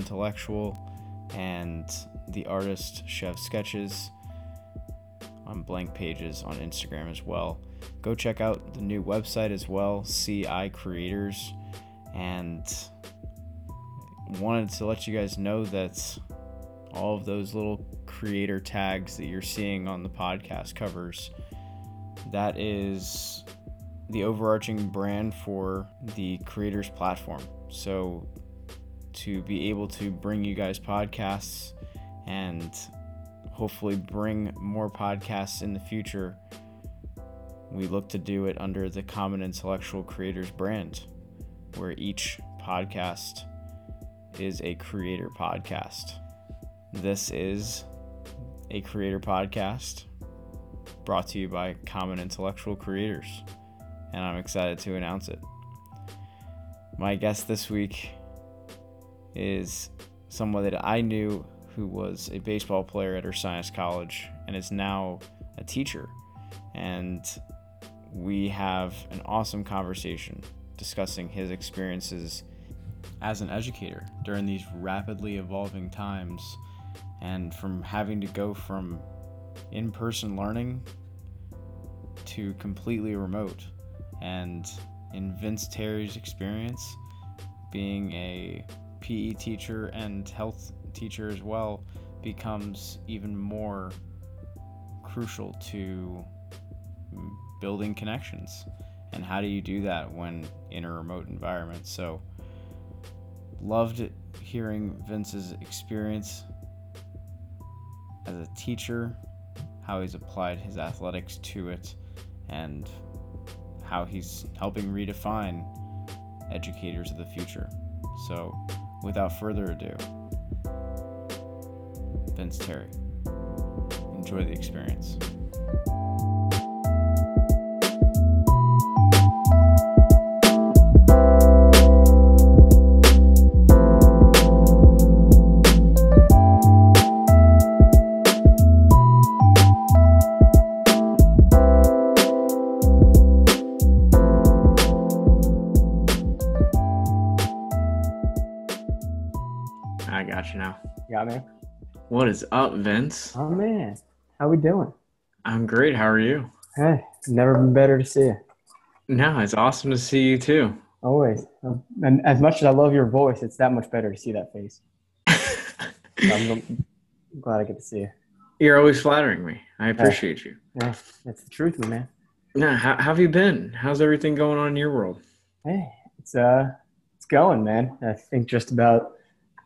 Intellectual, and the artist Shevs Sketches on blank pages on Instagram as well. Go check out the new website as well, CI Creators, and wanted to let you guys know that all of those little creator tags that you're seeing on the podcast covers that is the overarching brand for the creators platform so to be able to bring you guys podcasts and hopefully bring more podcasts in the future we look to do it under the common intellectual creators brand where each podcast is a creator podcast. This is a creator podcast brought to you by Common Intellectual Creators, and I'm excited to announce it. My guest this week is someone that I knew who was a baseball player at Ursinus College and is now a teacher. And we have an awesome conversation discussing his experiences as an educator during these rapidly evolving times and from having to go from in person learning to completely remote. And in Vince Terry's experience, being a PE teacher and health teacher as well becomes even more crucial to building connections. And how do you do that when in a remote environment? So, loved hearing Vince's experience as a teacher, how he's applied his athletics to it, and how he's helping redefine educators of the future. So, without further ado, Vince Terry. Enjoy the experience. Got me. What is up, Vince? Oh man, how we doing? I'm great. How are you? Hey, never been better to see you. No, it's awesome to see you too. Always. And as much as I love your voice, it's that much better to see that face. so I'm, I'm, glad I get to see you. You're always flattering me. I appreciate you. Yeah, that's the truth, man. Yeah, how, how have you been? How's everything going on in your world? Hey, it's uh, it's going, man. I think just about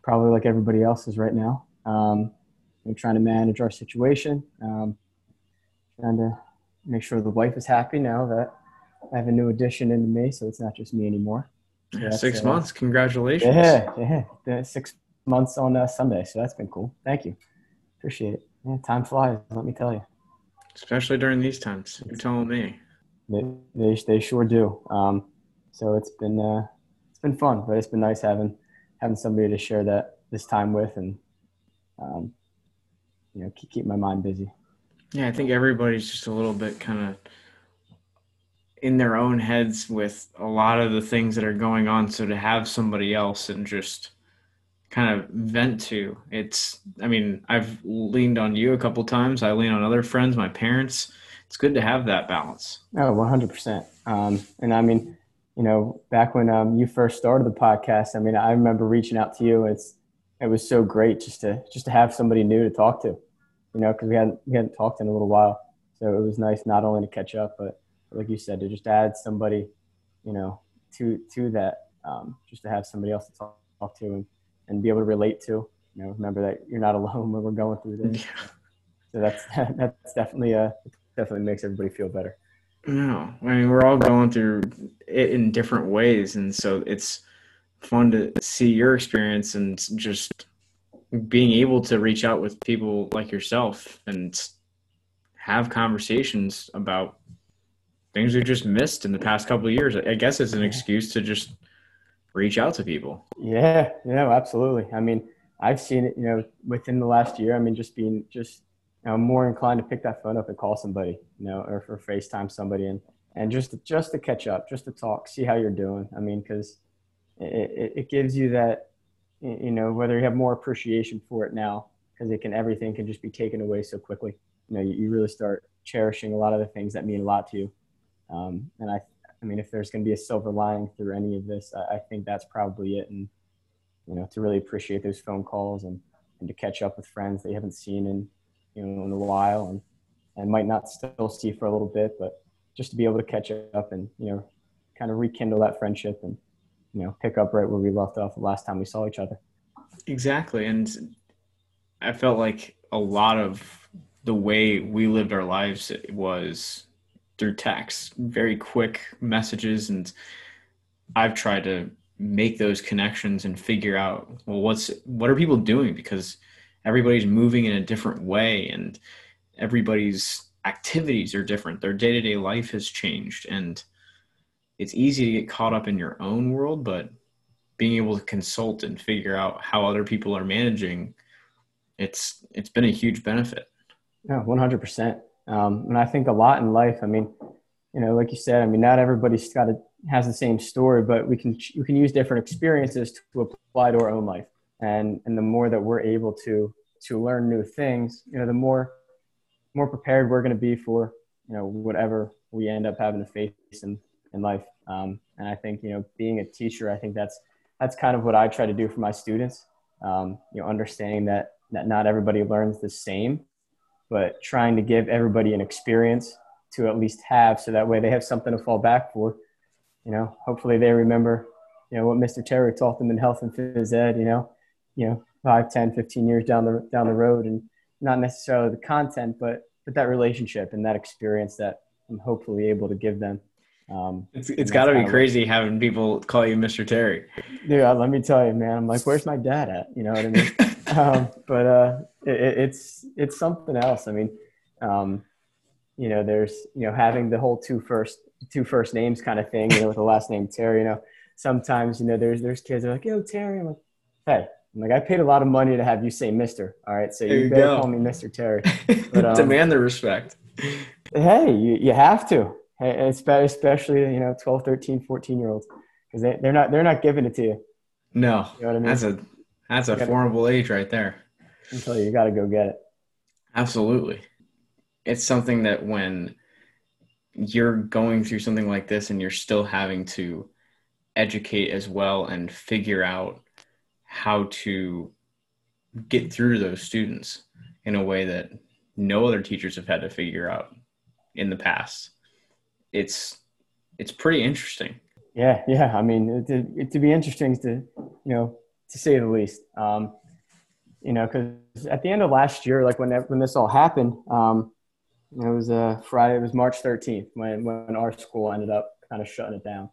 probably like everybody else is right now. Um, we're trying to manage our situation, um, trying to make sure the wife is happy now that I have a new addition into me, so it's not just me anymore. So yeah, six uh, months. Congratulations. Yeah, yeah, six months on uh, Sunday, so that's been cool. Thank you. Appreciate it. Yeah, time flies. Let me tell you. Especially during these times. You're telling me. They, they, they sure do. Um, so it's been uh, it's been fun, but it's been nice having having somebody to share that this time with and um, you know keep, keep my mind busy. Yeah i think everybody's just a little bit kind of in their own heads with a lot of the things that are going on. So to have somebody else and just kind of vent to it's i mean i've leaned on you a couple times. I lean on other friends my parents. It's good to have that balance. Oh 100% um, and i mean you know, back when um, you first started the podcast, I mean, I remember reaching out to you. It's it was so great just to just to have somebody new to talk to, you know, because we hadn't we hadn't talked in a little while. So it was nice not only to catch up, but like you said, to just add somebody, you know, to to that, um, just to have somebody else to talk, talk to and, and be able to relate to. You know, remember that you're not alone when we're going through this. Yeah. So that's that's definitely uh definitely makes everybody feel better. No, I mean we're all going through it in different ways, and so it's fun to see your experience and just being able to reach out with people like yourself and have conversations about things we just missed in the past couple of years. I guess it's an excuse to just reach out to people. Yeah, yeah, absolutely. I mean, I've seen it, you know, within the last year. I mean, just being just I'm more inclined to pick that phone up and call somebody, you know, or for FaceTime somebody and and just to, just to catch up, just to talk, see how you're doing. I mean, because it, it gives you that, you know, whether you have more appreciation for it now, because it can, everything can just be taken away so quickly. You know, you, you really start cherishing a lot of the things that mean a lot to you. Um, and I, I mean, if there's going to be a silver lining through any of this, I, I think that's probably it. And, you know, to really appreciate those phone calls and, and to catch up with friends that you haven't seen in, you know, in a while and, and might not still see for a little bit, but just to be able to catch up and, you know, kind of rekindle that friendship and, you know, pick up right where we left off the last time we saw each other. Exactly. And I felt like a lot of the way we lived our lives was through text, very quick messages. And I've tried to make those connections and figure out, well, what's, what are people doing? Because everybody's moving in a different way and everybody's activities are different. Their day to day life has changed. And it's easy to get caught up in your own world, but being able to consult and figure out how other people are managing, it's it's been a huge benefit. Yeah, one hundred percent. Um, and I think a lot in life. I mean, you know, like you said, I mean, not everybody's got a, has the same story, but we can we can use different experiences to apply to our own life. And and the more that we're able to to learn new things, you know, the more more prepared we're going to be for you know whatever we end up having to face in in life. Um, and I think you know being a teacher, I think that's that's kind of what I try to do for my students. Um, you know, understanding that that not everybody learns the same, but trying to give everybody an experience to at least have, so that way they have something to fall back for. You know, hopefully they remember, you know, what Mr. Terry taught them in health and phys ed. You know, you know, 5, 10, 15 years down the down the road, and not necessarily the content, but but that relationship and that experience that I'm hopefully able to give them. Um, it's it's got to be crazy like, having people call you Mr. Terry. Yeah, let me tell you, man. I'm like, where's my dad at? You know what I mean? um, but uh, it, it's it's something else. I mean, um, you know, there's you know having the whole two first two first names kind of thing. You know, with the last name Terry. You know, sometimes you know there's there's kids that are like, yo, Terry. I'm like, hey, I'm like, I paid a lot of money to have you say Mister. All right, so you, you better go. call me Mister Terry. But, um, Demand the respect. Hey, you, you have to, especially you know 12, 13, 14 year olds, because they, they're not they're not giving it to you. No, you know what I mean. That's a that's a gotta, formidable age right there. Until you got to go get it. Absolutely, it's something that when you're going through something like this and you're still having to educate as well and figure out how to get through to those students in a way that no other teachers have had to figure out in the past. It's it's pretty interesting. Yeah, yeah. I mean, to, it, to be interesting to you know to say the least. Um, you know, because at the end of last year, like when when this all happened, um, it was uh, Friday. It was March 13th when when our school ended up kind of shutting it down.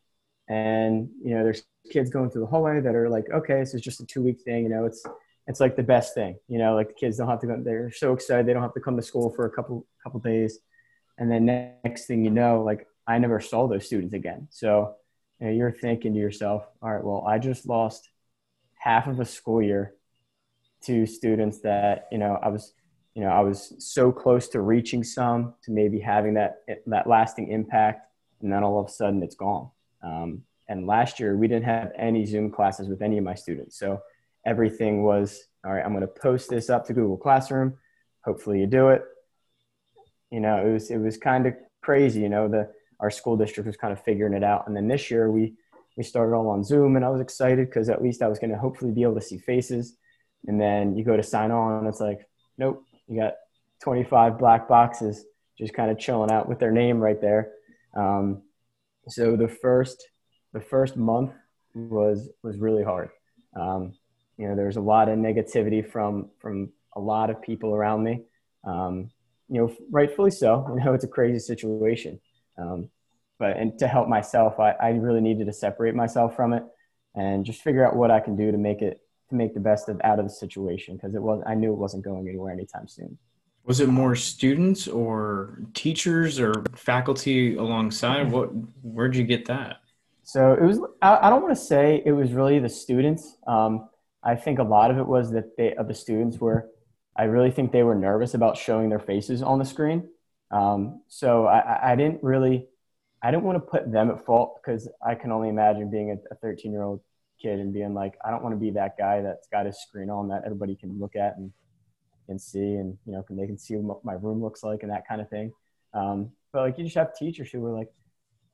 And you know, there's kids going through the hallway that are like, okay, this is just a two week thing. You know, it's it's like the best thing. You know, like the kids don't have to go. They're so excited they don't have to come to school for a couple couple days. And then next thing you know, like I never saw those students again. So you know, you're thinking to yourself, all right, well, I just lost half of a school year to students that you know I was you know I was so close to reaching some to maybe having that that lasting impact, and then all of a sudden it's gone. Um, and last year we didn't have any Zoom classes with any of my students. So everything was, all right, I'm going to post this up to Google Classroom. Hopefully you do it. You know, it was, it was kind of crazy, you know, the, our school district was kind of figuring it out. And then this year we, we started all on Zoom and I was excited because at least I was going to hopefully be able to see faces. And then you go to sign on and it's like, nope, you got 25 black boxes just kind of chilling out with their name right there. Um, so the first the first month was was really hard. Um, you know, there was a lot of negativity from from a lot of people around me. Um, you know, rightfully so. You know, it's a crazy situation. Um, but and to help myself, I, I really needed to separate myself from it and just figure out what I can do to make it to make the best of out of the situation because it was I knew it wasn't going anywhere anytime soon. Was it more students or teachers or faculty alongside? What where'd you get that? So it was, I, don't want to say it was really the students. Um, I think a lot of it was that they, of the students were, I really think they were nervous about showing their faces on the screen. Um, so I, I didn't really, I didn't want to put them at fault because I can only imagine being a 13 year old kid and being like, I don't want to be that guy that's got his screen on that everybody can look at and and see, and you know, can they can see what my room looks like and that kind of thing. Um, but like, you just have teachers who are like,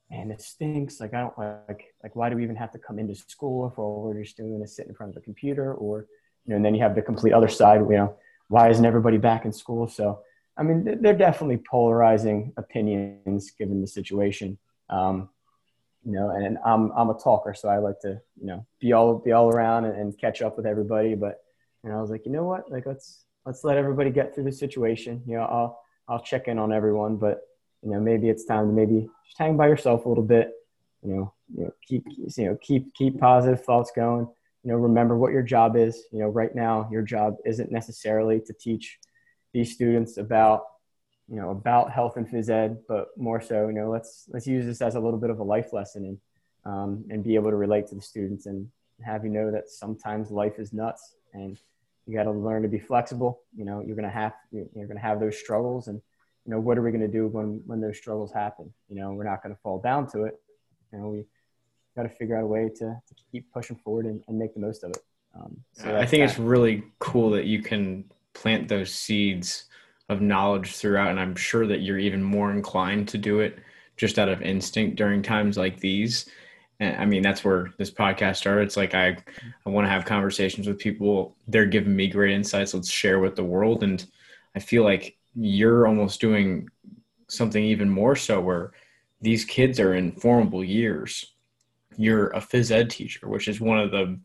man, it stinks. Like, I don't like like why do we even have to come into school if all we're just doing is sit in front of a computer or you know, and then you have the complete other side, you know, why isn't everybody back in school? So, I mean, they're definitely polarizing opinions given the situation. Um, you know, and I'm I'm a talker, so I like to you know be all be all around and, and catch up with everybody. But and I was like, you know what, like let's let's let everybody get through the situation. You know, I'll I'll check in on everyone, but you know maybe it's time to maybe just hang by yourself a little bit. You know, you know keep you know keep keep positive thoughts going. You know, remember what your job is. You know, right now your job isn't necessarily to teach these students about you know about health and phys ed, but more so, you know, let's let's use this as a little bit of a life lesson and um, and be able to relate to the students and have you know that sometimes life is nuts and you got to learn to be flexible. You know, you're gonna have you're gonna have those struggles, and you know, what are we gonna do when when those struggles happen? You know, we're not gonna fall down to it. You know, we got to figure out a way to, to keep pushing forward and, and make the most of it. Um, so I think that. it's really cool that you can plant those seeds of knowledge throughout and i'm sure that you're even more inclined to do it just out of instinct during times like these i mean that's where this podcast started. It's like i i want to have conversations with people. They're giving me great insights. Let's share with the world. And i feel like you're almost doing something even more so where these kids are in formable years. You're a phys ed teacher which is one of the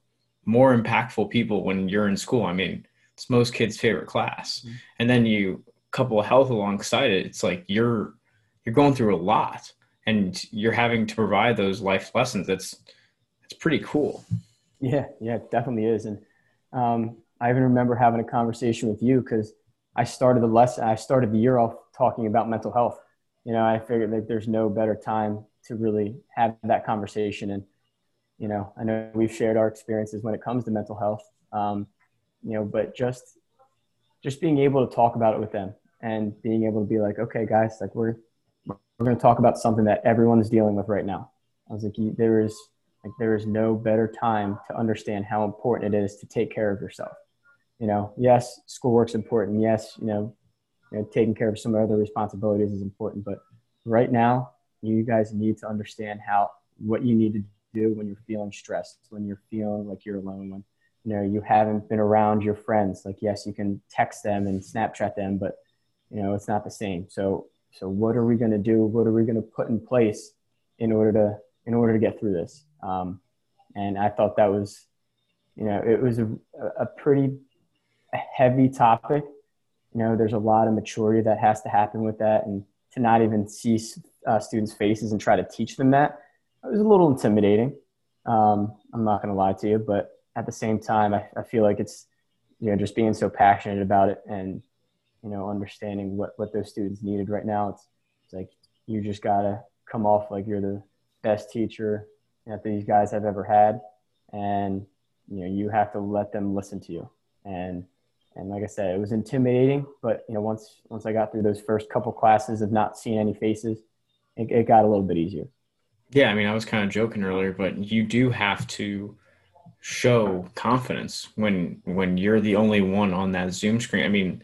more impactful people when you're in school. I mean it's most kids favorite class. Mm-hmm. and then you couple health alongside it it's like you're you're going through a lot and you're having to provide those life lessons that's it's pretty cool. Yeah yeah it definitely is. And um, i even remember having a conversation with you because i started the lesson i started the year off talking about mental health. You know i figured that there's no better time to really have that conversation. And you know i know we've shared our experiences when it comes to mental health um, you know but just just being able to talk about it with them and being able to be like, okay, guys, like we're we're going to talk about something that everyone is dealing with right now. I was like, there is like there is no better time to understand how important it is to take care of yourself. You know, yes, schoolwork's important. Yes, you know, you know, taking care of some other responsibilities is important. But right now, you guys need to understand how what you need to do when you're feeling stressed, when you're feeling like you're alone, when you know you haven't been around your friends. Like, yes, you can text them and Snapchat them, but you know it's not the same so so what are we going to do? What are we going to put in place in order to in order to get through this? Um, and i thought that was you know it was a, a pretty heavy topic. You know there's a lot of maturity that has to happen with that and to not even see uh, students faces and try to teach them that it was a little intimidating. Um, i'm not going to lie to you but at the same time I, I feel like it's you know just being so passionate about it and you know, understanding what, what those students needed right now. It's, it's like you just got to come off like you're the best teacher that these guys have ever had. And, you know, you have to let them listen to you. And, and like I said, it was intimidating, but, you know, once, once I got through those first couple classes of not seeing any faces, it, it got a little bit easier. Yeah. I mean, I was kind of joking earlier, but you do have to show confidence when, when you're the only one on that Zoom screen. I mean,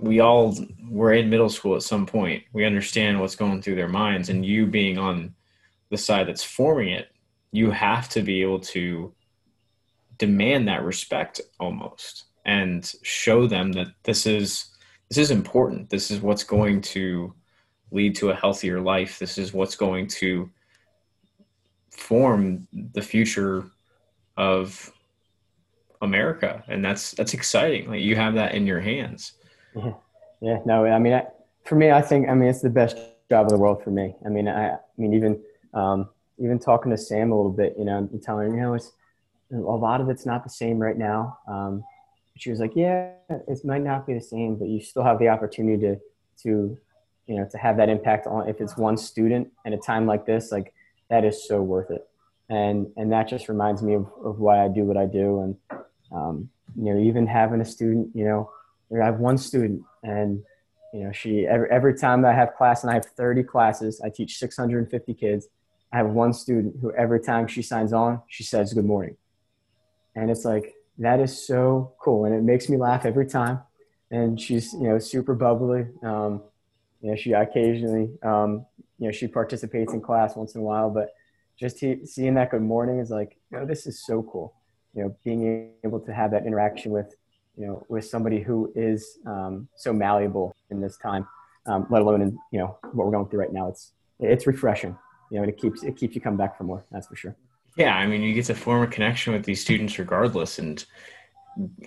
we all were in middle school at some point. We understand what's going through their minds, and you being on the side that's forming it, you have to be able to demand that respect almost and show them that this is this is important. This is what's going to lead to a healthier life. This is what's going to form the future of America, and that's that's exciting. Like you have that in your hands. Yeah, yeah. No, I mean, I, for me, I think I mean it's the best job of the world for me. I mean, I, I mean even um, even talking to Sam a little bit, you know, and telling her, you know, it's a lot of it's not the same right now. Um, she was like, yeah, it might not be the same, but you still have the opportunity to to you know to have that impact on if it's one student at a time like this, like that is so worth it. And and that just reminds me of, of why I do what I do. And um, you know, even having a student, you know, I have one student, and you know, she every every time I have class, and I have 30 classes, I teach 650 kids. I have one student who every time she signs on, she says good morning. And it's like, that is so cool. And it makes me laugh every time. And she's, you know, super bubbly. Um, you know, she occasionally, um, you know, she participates in class once in a while, but just he, seeing that good morning is like, know, this is so cool. You know, being able to have that interaction with, you know, with somebody who is um, so malleable in this time, um, let alone in, you know, what we're going through right now. It's, it's refreshing, you know, and it keeps, it keeps you coming back for more. That's for sure. Yeah. I mean, you get to form a connection with these students regardless. And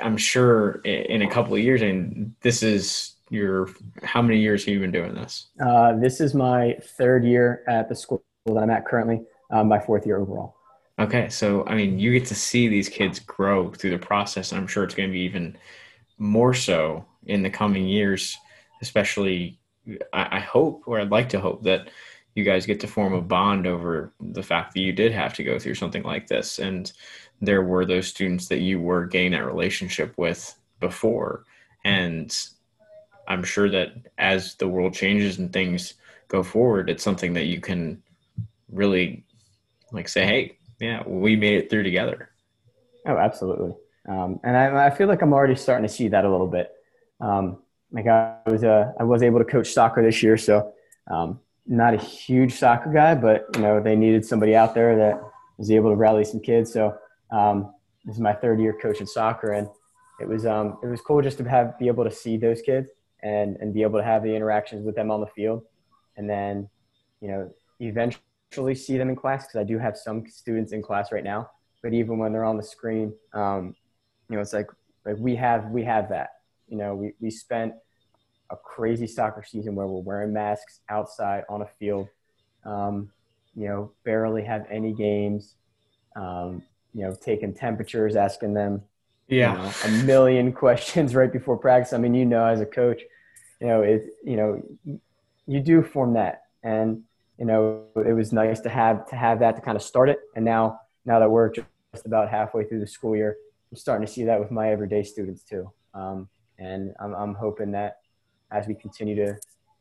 I'm sure in a couple of years, and this is your, how many years have you been doing this? Uh, this is my third year at the school that I'm at currently, um, my fourth year overall. Okay, so I mean, you get to see these kids grow through the process, and I'm sure it's going to be even more so in the coming years. Especially, I, I hope, or I'd like to hope that you guys get to form a bond over the fact that you did have to go through something like this, and there were those students that you were gaining that relationship with before, and I'm sure that as the world changes and things go forward, it's something that you can really like say, hey, yeah, we made it through together. Oh, absolutely. Um, and I, I, feel like I'm already starting to see that a little bit. Um, like I was, uh, I was able to coach soccer this year, so um, not a huge soccer guy, but you know they needed somebody out there that was able to rally some kids. So um, this is my third year coaching soccer, and it was um, it was cool just to have be able to see those kids and and be able to have the interactions with them on the field, and then you know eventually actually see them in class because I do have some students in class right now. But even when they're on the screen, um, you know, it's like like we have we have that. You know, we we spent a crazy soccer season where we're wearing masks outside on a field. Um, you know, barely have any games. Um, you know, taking temperatures, asking them, yeah, you know, a million questions right before practice. I mean, you know, as a coach, you know, it, you know, you do form that, and you know, it was nice to have to have that to kind of start it. And now, now that we're just about halfway through the school year, I'm starting to see that with my everyday students too. Um, and I'm, I'm hoping that as we continue to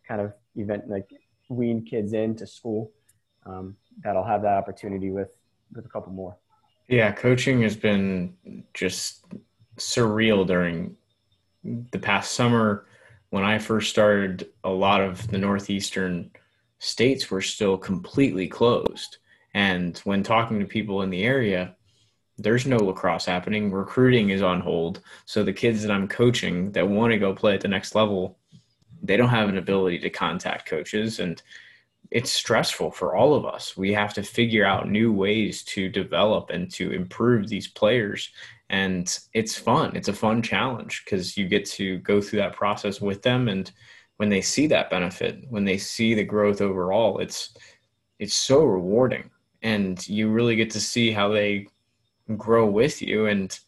kind of event like wean kids into school, um, that I'll have that opportunity with with a couple more. Yeah, coaching has been just surreal during the past summer. When I first started, a lot of the northeastern states were still completely closed. And when talking to people in the area, there's no lacrosse happening. Recruiting is on hold. So the kids that I'm coaching that want to go play at the next level, they don't have an ability to contact coaches. And it's stressful for all of us. We have to figure out new ways to develop and to improve these players. And it's fun. It's a fun challenge because you get to go through that process with them and when they see that benefit, when they see the growth overall, it's it's so rewarding, and you really get to see how they grow with you. And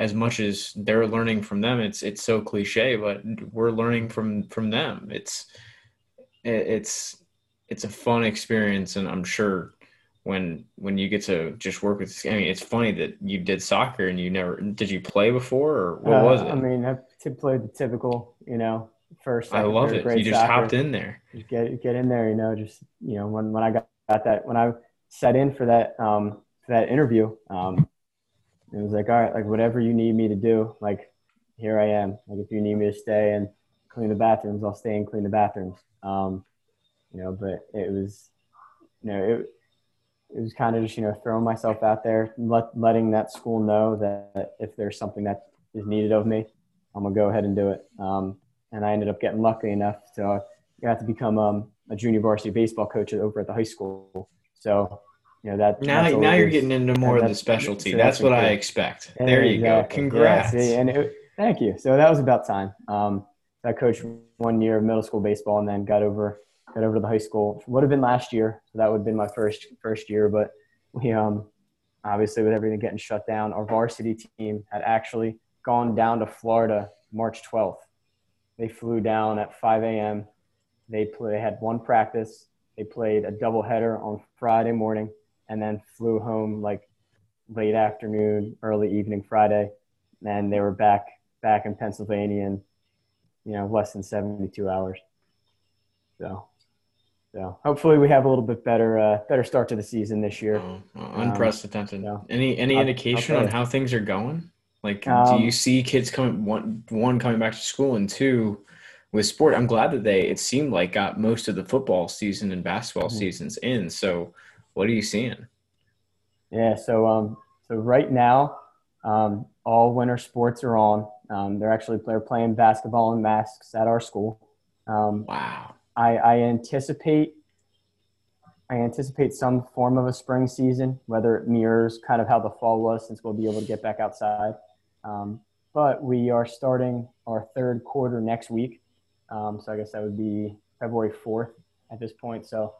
as much as they're learning from them, it's it's so cliche, but we're learning from from them. It's it's it's a fun experience, and I'm sure when when you get to just work with i mean it's funny that you did soccer and you never did you play before or what uh, was it i mean i played the typical you know first. I love it. You just soccer. hopped in there. Just get get in there. You know, just you know when when I got, got that when I set in for that um for that interview, um, it was like all right, like whatever you need me to do, like here I am. Like if you need me to stay and clean the bathrooms, I'll stay and clean the bathrooms. Um, you know, but it was, you know, it it was kind of just you know throwing myself out there, let, letting that school know that if there's something that is needed of me, I'm gonna go ahead and do it. Um, and I ended up getting lucky enough to uh, got to become um, a junior varsity baseball coach over at the high school. So you know that now now you're getting into more of the specialty. So that's, that's, what I expect. Yeah, there you exactly. go. Congrats. Yeah, see, and it, thank you. So that was about time. Um, I coached one year of middle school baseball and then got over got over to the high school. Would have been last year, so that would have been my first first year. But we um obviously with everything getting shut down, our varsity team had actually gone down to Florida March 12th they flew down at 5 a.m. They play, had one practice. They played a doubleheader on Friday morning and then flew home like late afternoon, early evening Friday. And they were back back in Pennsylvania in, you know, less than 72 hours. So So hopefully we have a little bit better uh, better start to the season this year. Oh, unprecedented. Um, any any I'll- indication I'll on how things are going? Like, Um, do you see kids coming one one coming back to school and two with sport? I'm glad that they it seemed like got most of the football season and basketball Mhm. seasons in. So, what are you seeing? Yeah. So um so right now, um, all winter sports are on. Um, they're actually they're playing basketball in masks at our school. Um, Wow. I, I anticipate I anticipate some form of a spring season, whether it mirrors kind of how the fall was, since we'll be able to get back outside. Um, but we are starting our third quarter next week, um, so I guess that would be February fourth at this point. So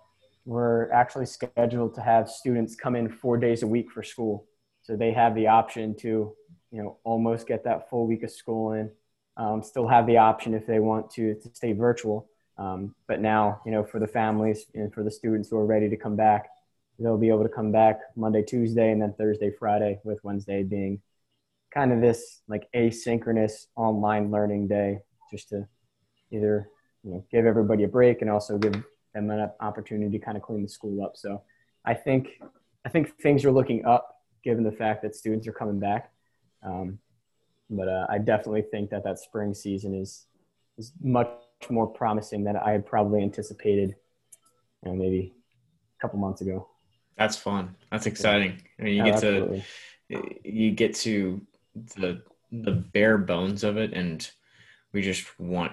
we're actually scheduled to have students come in four days a week for school, so they have the option to, you know, almost get that full week of school in. Um, still have the option if they want to to stay virtual. Um, but now, you know, for the families and for the students who are ready to come back, they'll be able to come back Monday, Tuesday, and then Thursday, Friday, with Wednesday being kind of this like asynchronous online learning day, just to either you know give everybody a break and also give them an opportunity to kind of clean the school up. So I think I think things are looking up given the fact that students are coming back. Um, but uh, I definitely think that that spring season is is much more promising than I had probably anticipated, you know, maybe a couple months ago. That's fun. That's exciting. I mean, you Oh, get absolutely. to you get to the the bare bones of it, and we just want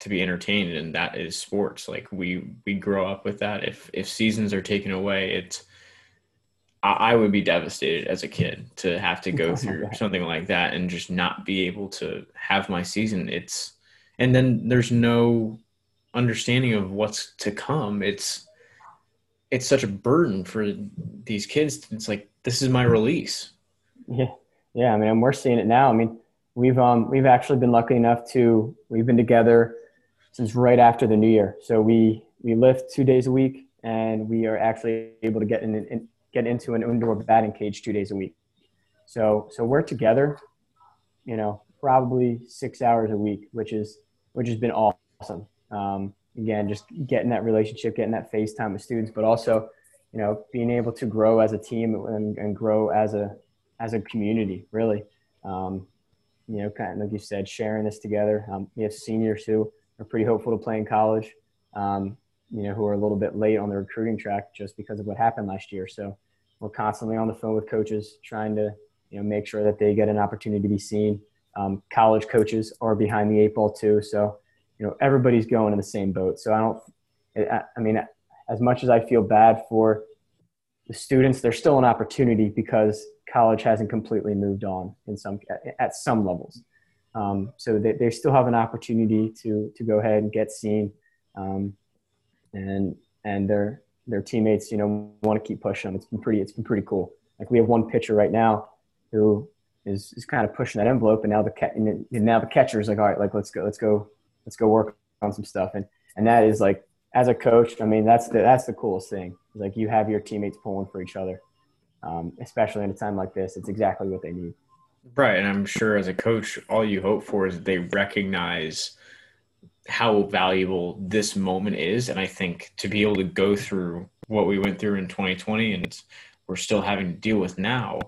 to be entertained, and that is sports. Like we we grow up with that. If if seasons are taken away, it's I, I would be devastated as a kid to have to go through something like that and just not be able to have my season. It's and then there's no understanding of what's to come. It's it's such a burden for these kids. It's like this is my release. Yeah, yeah. I mean, and we're seeing it now. I mean, we've um we've actually been lucky enough to we've been together since right after the new year. So we we lift two days a week, and we are actually able to get in, in get into an indoor batting cage two days a week. So so we're together, you know, probably six hours a week, which is which has been awesome. Um, again, just getting that relationship, getting that face time with students, but also, you know, being able to grow as a team and, and grow as a as a community, really. Um, you know, kind of like you said, sharing this together. Um, we have seniors who are pretty hopeful to play in college. Um, you know, who are a little bit late on the recruiting track just because of what happened last year. So we're constantly on the phone with coaches, trying to you know make sure that they get an opportunity to be seen. Um, college coaches are behind the eight ball too, so you know everybody's going in the same boat. So I don't. I, I mean, as much as I feel bad for the students, there's still an opportunity because college hasn't completely moved on in some at some levels. Um, so they, they still have an opportunity to to go ahead and get seen, um, and and their their teammates, you know, want to keep pushing them. It's been pretty it's been pretty cool. Like we have one pitcher right now who is, is kind of pushing that envelope, and now the and now the catcher is like, all right, like let's go let's go let's go work on some stuff, and and that is like as a coach, I mean that's the that's the coolest thing. Like you have your teammates pulling for each other um, especially in a time like this. It's exactly what they need. Right. And I'm sure as a coach, all you hope for is that they recognize how valuable this moment is. And I think to be able to go through what we went through in 2020 and we're still having to deal with now,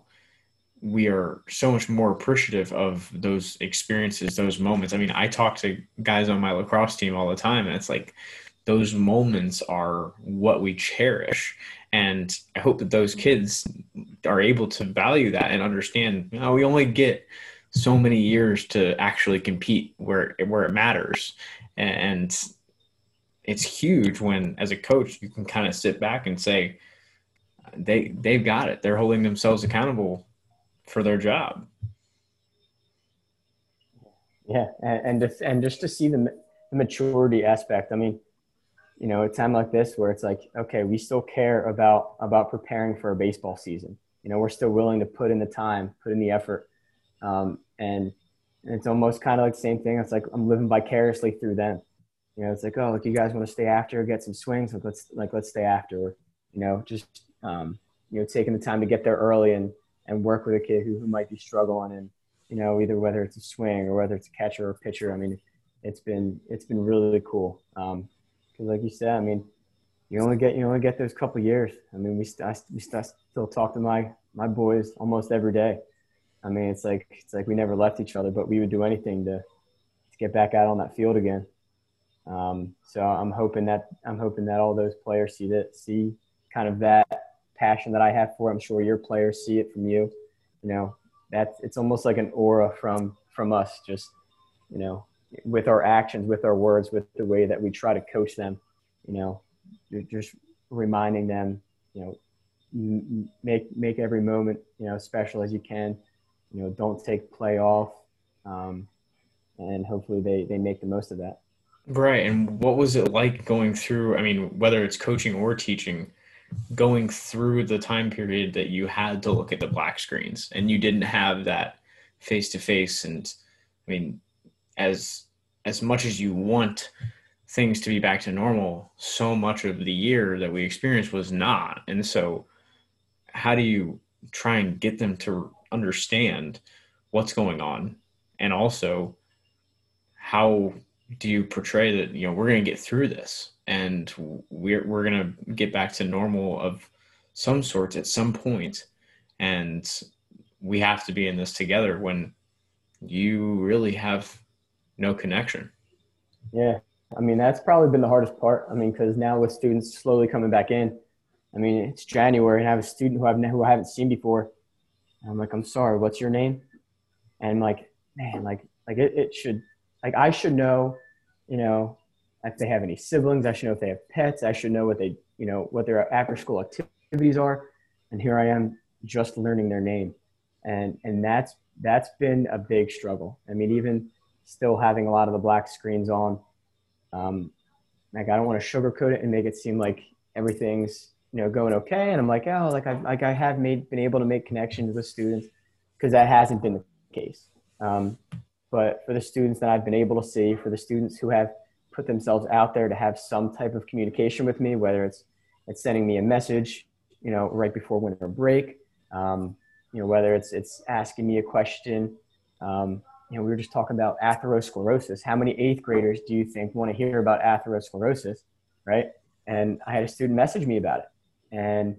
we are so much more appreciative of those experiences, those moments. I mean, I talk to guys on my lacrosse team all the time, and it's like those moments are what we cherish. And I hope that those kids are able to value that and understand, you know, we only get so many years to actually compete where where it matters. And it's huge when as a coach you can kind of sit back and say they they've got it. They're holding themselves accountable for their job. Yeah, and and, and just to see the maturity aspect. I mean, you know, a time like this where it's like, okay, we still care about about preparing for a baseball season. You know, we're still willing to put in the time, put in the effort, um, and, and it's almost kind of like the same thing. It's like I'm living vicariously through them. You know, it's like, oh, look, you guys want to stay after, get some swings, like let's like let's stay after. You know, just um, you know, taking the time to get there early and and work with a kid who, who might be struggling and you know either whether it's a swing or whether it's a catcher or pitcher. I mean, it's been it's been really, cool. Um, like you said, I mean, you only get you only get those couple years. I mean, we st- I, we st- still talk to my my boys almost every day. I mean, it's like it's like we never left each other, but we would do anything to to get back out on that field again. Um, so I'm hoping that I'm hoping that all those players see that see kind of that passion that I have for. It. I'm sure your players see it from you. You know, that's it's almost like an aura from from us, just you know, with our actions, with our words, with the way that we try to coach them. You know, just reminding them, you know, make make every moment you know special as you can. You know, don't take play off, um, and hopefully they they make the most of that. Right. And what was it like going through? I mean, whether it's coaching or teaching, going through the time period that you had to look at the black screens and you didn't have that face to face. And I mean, as as much as you want things to be back to normal, so much of the year that we experienced was not. And so, how do you try and get them to understand what's going on? And also, how do you portray that, you know, we're going to get through this and we're, we're going to get back to normal of some sorts at some point and we have to be in this together when you really have no connection. Yeah, I mean, that's probably been the hardest part. I mean, because now with students slowly coming back in, I mean, it's January and I have a student who I've who I haven't seen before. I'm like, I'm sorry, what's your name? And I'm like, man, like, like it, it should, like, I should know, you know, if they have any siblings. I should know if they have pets. I should know what they, you know, what their after school activities are. And here I am just learning their name. And, and that's, that's been a big struggle. I mean, even still having a lot of the black screens on, um, like I don't want to sugarcoat it and make it seem like everything's you know going okay. And I'm like, oh, like I like I have made been able to make connections with students because that hasn't been the case. Um, but for the students that I've been able to see, for the students who have put themselves out there to have some type of communication with me, whether it's it's sending me a message, you know, right before winter break, um, you know, whether it's it's asking me a question, um, you know, we were just talking about atherosclerosis. How many eighth graders do you think want to hear about atherosclerosis, right? And I had a student message me about it, and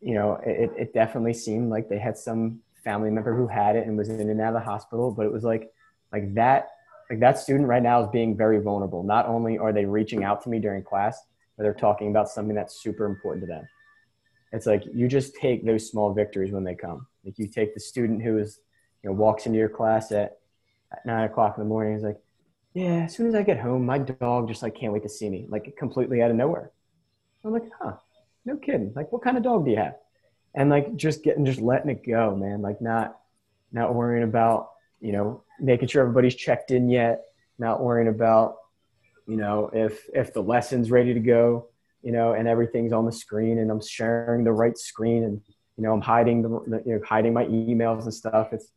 you know, it, it definitely seemed like they had some family member who had it and was in and out of the hospital. But it was like, like that, like that student right now is being very vulnerable. Not only are they reaching out to me during class, but they're talking about something that's super important to them. It's like you just take those small victories when they come. Like you take the student who is you know, walks into your class at, at nine o'clock in the morning. He's like, yeah, as soon as I get home, my dog just like can't wait to see me, like completely out of nowhere. I'm like, huh, no kidding. Like, what kind of dog do you have? And like, just getting, just letting it go, man. Like, not, not worrying about, you know, making sure everybody's checked in yet. Not worrying about, you know, if if the lesson's ready to go, you know, and everything's on the screen, and I'm sharing the right screen, and you know, I'm hiding the, you know, hiding my emails and stuff. It's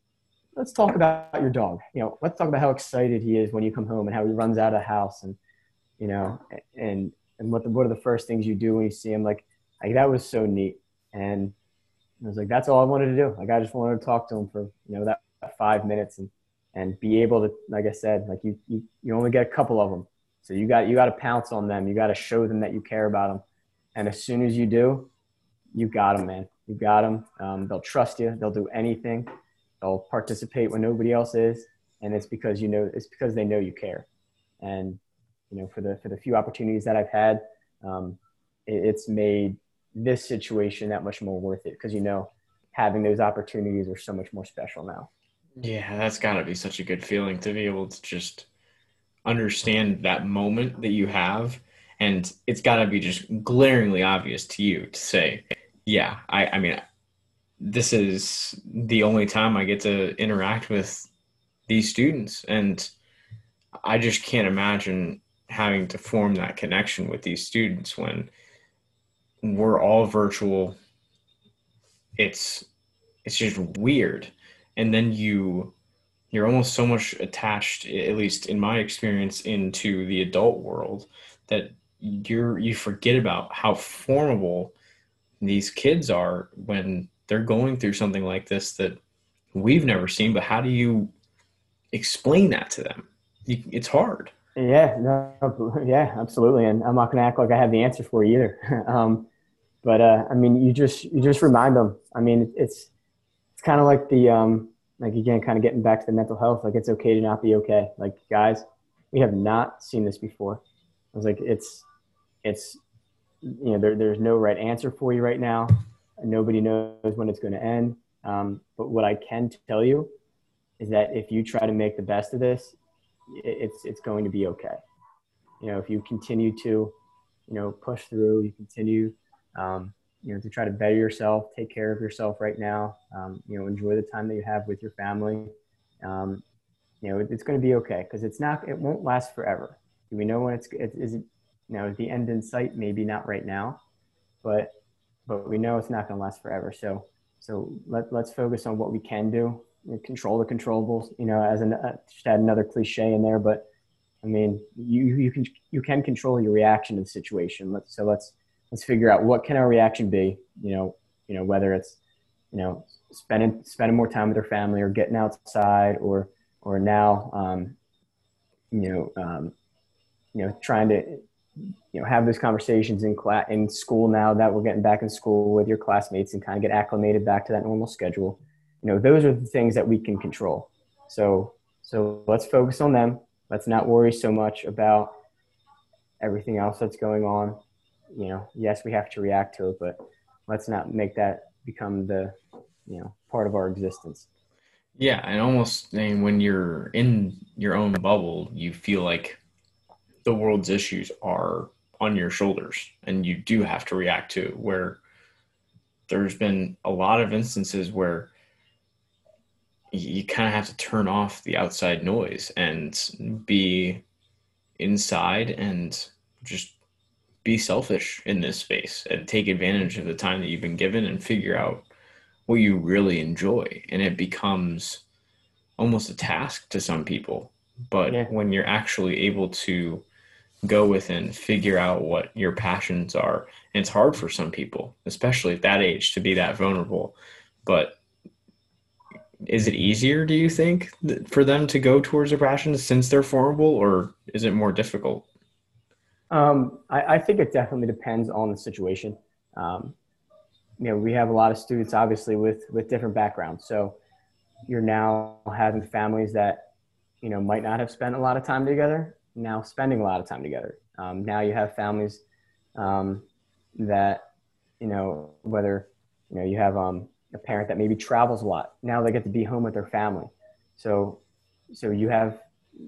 let's talk about your dog. You know, let's talk about how excited he is when you come home and how he runs out of the house and, you know, and, and what the, what are the first things you do when you see him? Like, like that was so neat. And I was like, that's all I wanted to do. Like, I just wanted to talk to him for, you know, that five minutes and, and be able to, like I said, like you, you, you only get a couple of them. So you got, you got to pounce on them. You got to show them that you care about them. And as soon as you do, you got them, man. You got them. Um, they'll trust you. They'll do anything they'll participate when nobody else is and it's because you know it's because they know you care. And you know for the for the few opportunities that i've had um, it, it's made this situation that much more worth it because you know having those opportunities are so much more special now. Yeah that's got to be such a good feeling to be able to just understand that moment that you have. And it's got to be just glaringly obvious to you to say yeah i i mean this is the only time I get to interact with these students. And I just can't imagine having to form that connection with these students when we're all virtual. It's it's just weird. And then you you're almost so much attached, at least in my experience, into the adult world that you're you forget about how formable these kids are when they're going through something like this that we've never seen but how do you explain that to them it's hard Yeah, no, yeah, absolutely. And I'm not going to act like I have the answer for you either. um, but uh, I mean, you just you just remind them. I mean, it's it's kind of like the um, like again, kind of getting back to the mental health. Like it's okay to not be okay. Like guys, we have not seen this before. I was like, it's it's you know there, there's no right answer for you right now. Nobody knows when it's going to end. Um, but what I can tell you is that if you try to make the best of this, it's it's going to be okay. You know, if you continue to, you know, push through, you continue, um, you know, to try to better yourself, take care of yourself right now. Um, you know, enjoy the time that you have with your family. Um, you know, it's going to be okay because it's not. It won't last forever. Do we know when it's? It, is it? You know, the end in sight? Maybe not right now, but but we know it's not going to last forever. So so let let's focus on what we can do control the controllables. You know, as an uh, just add another cliche in there, but I mean, you you can you can control your reaction to the situation. Let's so let's let's figure out what can our reaction be. You know, you know whether it's you know spending spending more time with their family or getting outside or or now um, you know um, you know trying to you know have those conversations in class in school now that we're getting back in school with your classmates and kind of get acclimated back to that normal schedule. You know those are the things that we can control. So so let's focus on them. Let's not worry so much about everything else that's going on. You know yes we have to react to it but let's not make that become the you know part of our existence. Yeah and almost I mean, when you're in your own bubble you feel like the world's issues are on your shoulders and you do have to react to it where there's been a lot of instances where you kind of have to turn off the outside noise and be inside and just be selfish in this space and take advantage of the time that you've been given and figure out what you really enjoy and it becomes almost a task to some people but yeah. when you're actually able to go within figure out what your passions are. And it's hard for some people especially at that age to be that vulnerable. But is it easier do you think for them to go towards their passions since they're formable or is it more difficult? Um, I, I, think it definitely depends on the situation. Um, you know we have a lot of students obviously with with different backgrounds. So you're now having families that you know might not have spent a lot of time together now spending a lot of time together um, now you have families um, that you know whether you know you have um, a parent that maybe travels a lot. Now they get to be home with their family. So, so you have,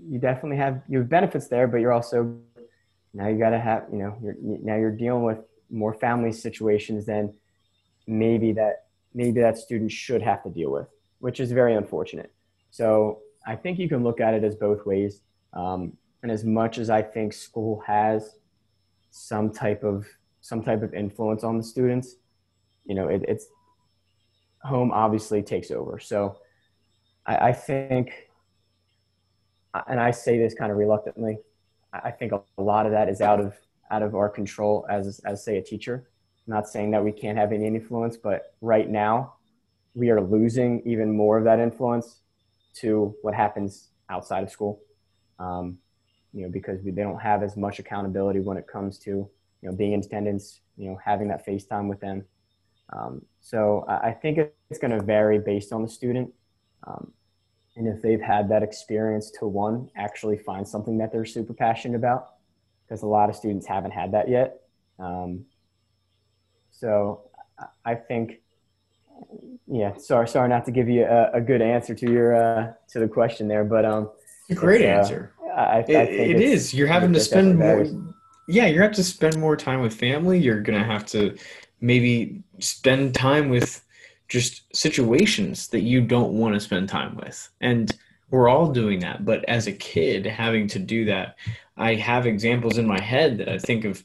you definitely have, you have benefits there, but you're also, now you got to have, you know, you're, now you're dealing with more family situations than maybe that, maybe that student should have to deal with, which is very unfortunate. So I think you can look at it as both ways. Um, and as much as I think school has some type of, some type of influence on the students, you know, it, it's home obviously takes over. So I, I think, and I say this kind of reluctantly, I think a lot of that is out of out of our control as as say a teacher. I'm not saying that we can't have any influence, but right now we are losing even more of that influence to what happens outside of school. Um, you know, because we, they don't have as much accountability when it comes to you know being in attendance, you know, having that face time with them. Um, so I think it's going to vary based on the student. Um, and if they've had that experience to one, actually find something that they're super passionate about, because a lot of students haven't had that yet. Um, so I think, yeah, sorry, sorry not to give you a, a good answer to your, uh, to the question there, but, um, a great uh, I, I it, it is. You're having to spend more. Yeah, you're have to spend more time with family. You're gonna have to maybe spend time with just situations that you don't want to spend time with. And we're all doing that. But as a kid, having to do that, I have examples in my head that I think of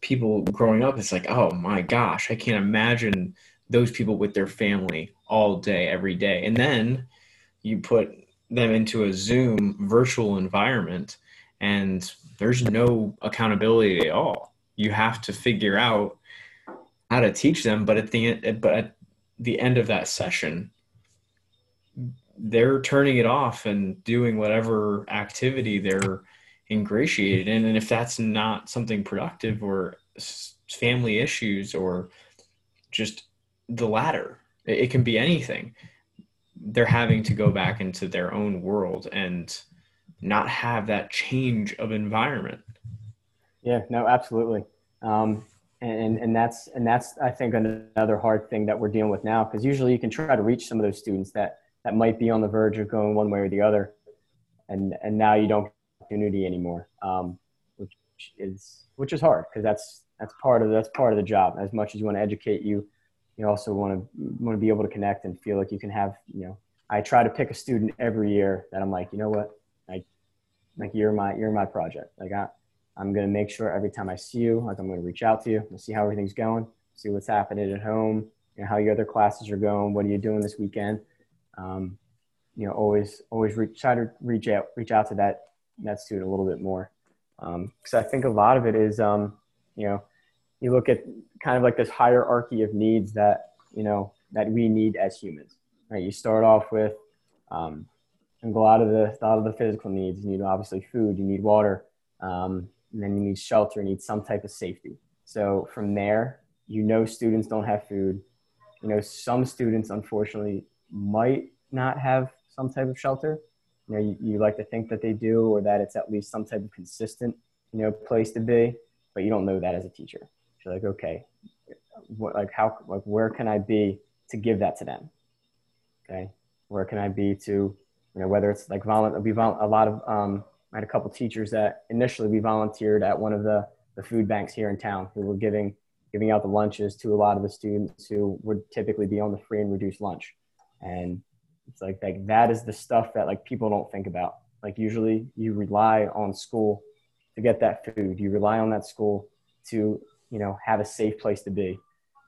people growing up. It's like, oh my gosh, I can't imagine those people with their family all day, every day. And then you put them into a Zoom virtual environment and there's no accountability at all. You have to figure out how to teach them but at the but at the end of that session they're turning it off and doing whatever activity they're ingratiated in and if that's not something productive or family issues or just the latter it can be anything they're having to go back into their own world and not have that change of environment yeah no absolutely um, and and that's and that's I think another hard thing that we're dealing with now because usually you can try to reach some of those students that that might be on the verge of going one way or the other, and and now you don't opportunity anymore, um, which is which is hard because that's that's part of that's part of the job. As much as you want to educate you, you also want to want to be able to connect and feel like you can have you know. I try to pick a student every year that I'm like, you know what, like, like you're my you're my project. Like I I'm going to make sure every time I see you, like I'm going to reach out to you and see how everything's going, see what's happening at home, you know, how your other classes are going, what are you doing this weekend. Um, you know, always, always reach, try to reach out, reach out to that, that student a little bit more. Um, cause I think a lot of it is, um, you know, you look at kind of like this hierarchy of needs that, you know, that we need as humans, right? You start off with, um, and a lot of the, of the physical needs, you need obviously food, you need water, um, and then you need shelter, you need some type of safety. So from there, you know students don't have food. You know some students unfortunately might not have some type of shelter. You know you, you like to think that they do, or that it's at least some type of consistent you know place to be, but you don't know that as a teacher. You're like, okay, what, like how like where can I be to give that to them? Okay, where can I be to you know whether it's like volunteer, be vol- a lot of um, I had a couple teachers that initially we volunteered at one of the, the food banks here in town who were giving giving out the lunches to a lot of the students who would typically be on the free and reduced lunch. And it's like, like that is the stuff that like people don't think about. Like usually you rely on school to get that food. You rely on that school to, you know, have a safe place to be.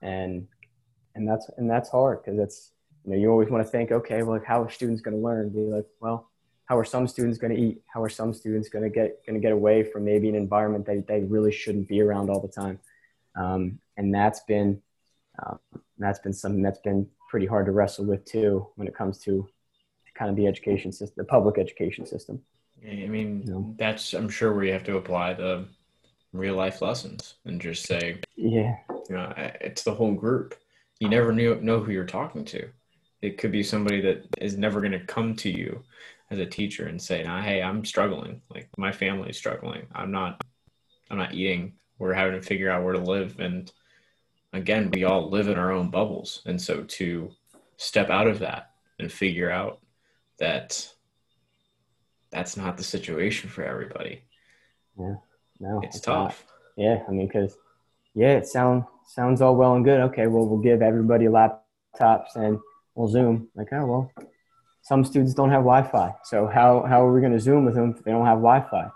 And and that's and that's hard because it's you know, you always want to think, okay, well, like how are students going to learn? Be like, well, how are some students going to eat how are some students going to get going to get away from maybe an environment that they really shouldn't be around all the time um, and that's been uh, that's been something that's been pretty hard to wrestle with too when it comes to kind of the education system the public education system i mean you know? that's i'm sure where you have to apply the real life lessons and just say yeah you know it's the whole group you never knew know who you're talking to it could be somebody that is never going to come to you as a teacher and say, "Hey, I'm struggling. Like my family is struggling. I'm not, I'm not eating. We're having to figure out where to live." And again, we all live in our own bubbles, and so to step out of that and figure out that that's not the situation for everybody. Yeah, no, it's, it's tough. Not. Yeah, I mean, because yeah, it sounds sounds all well and good. Okay, well, we'll give everybody laptops and we'll Zoom. Like, oh well, some students don't have Wi-Fi. So how, how are we going to Zoom with them if they don't have Wi-Fi?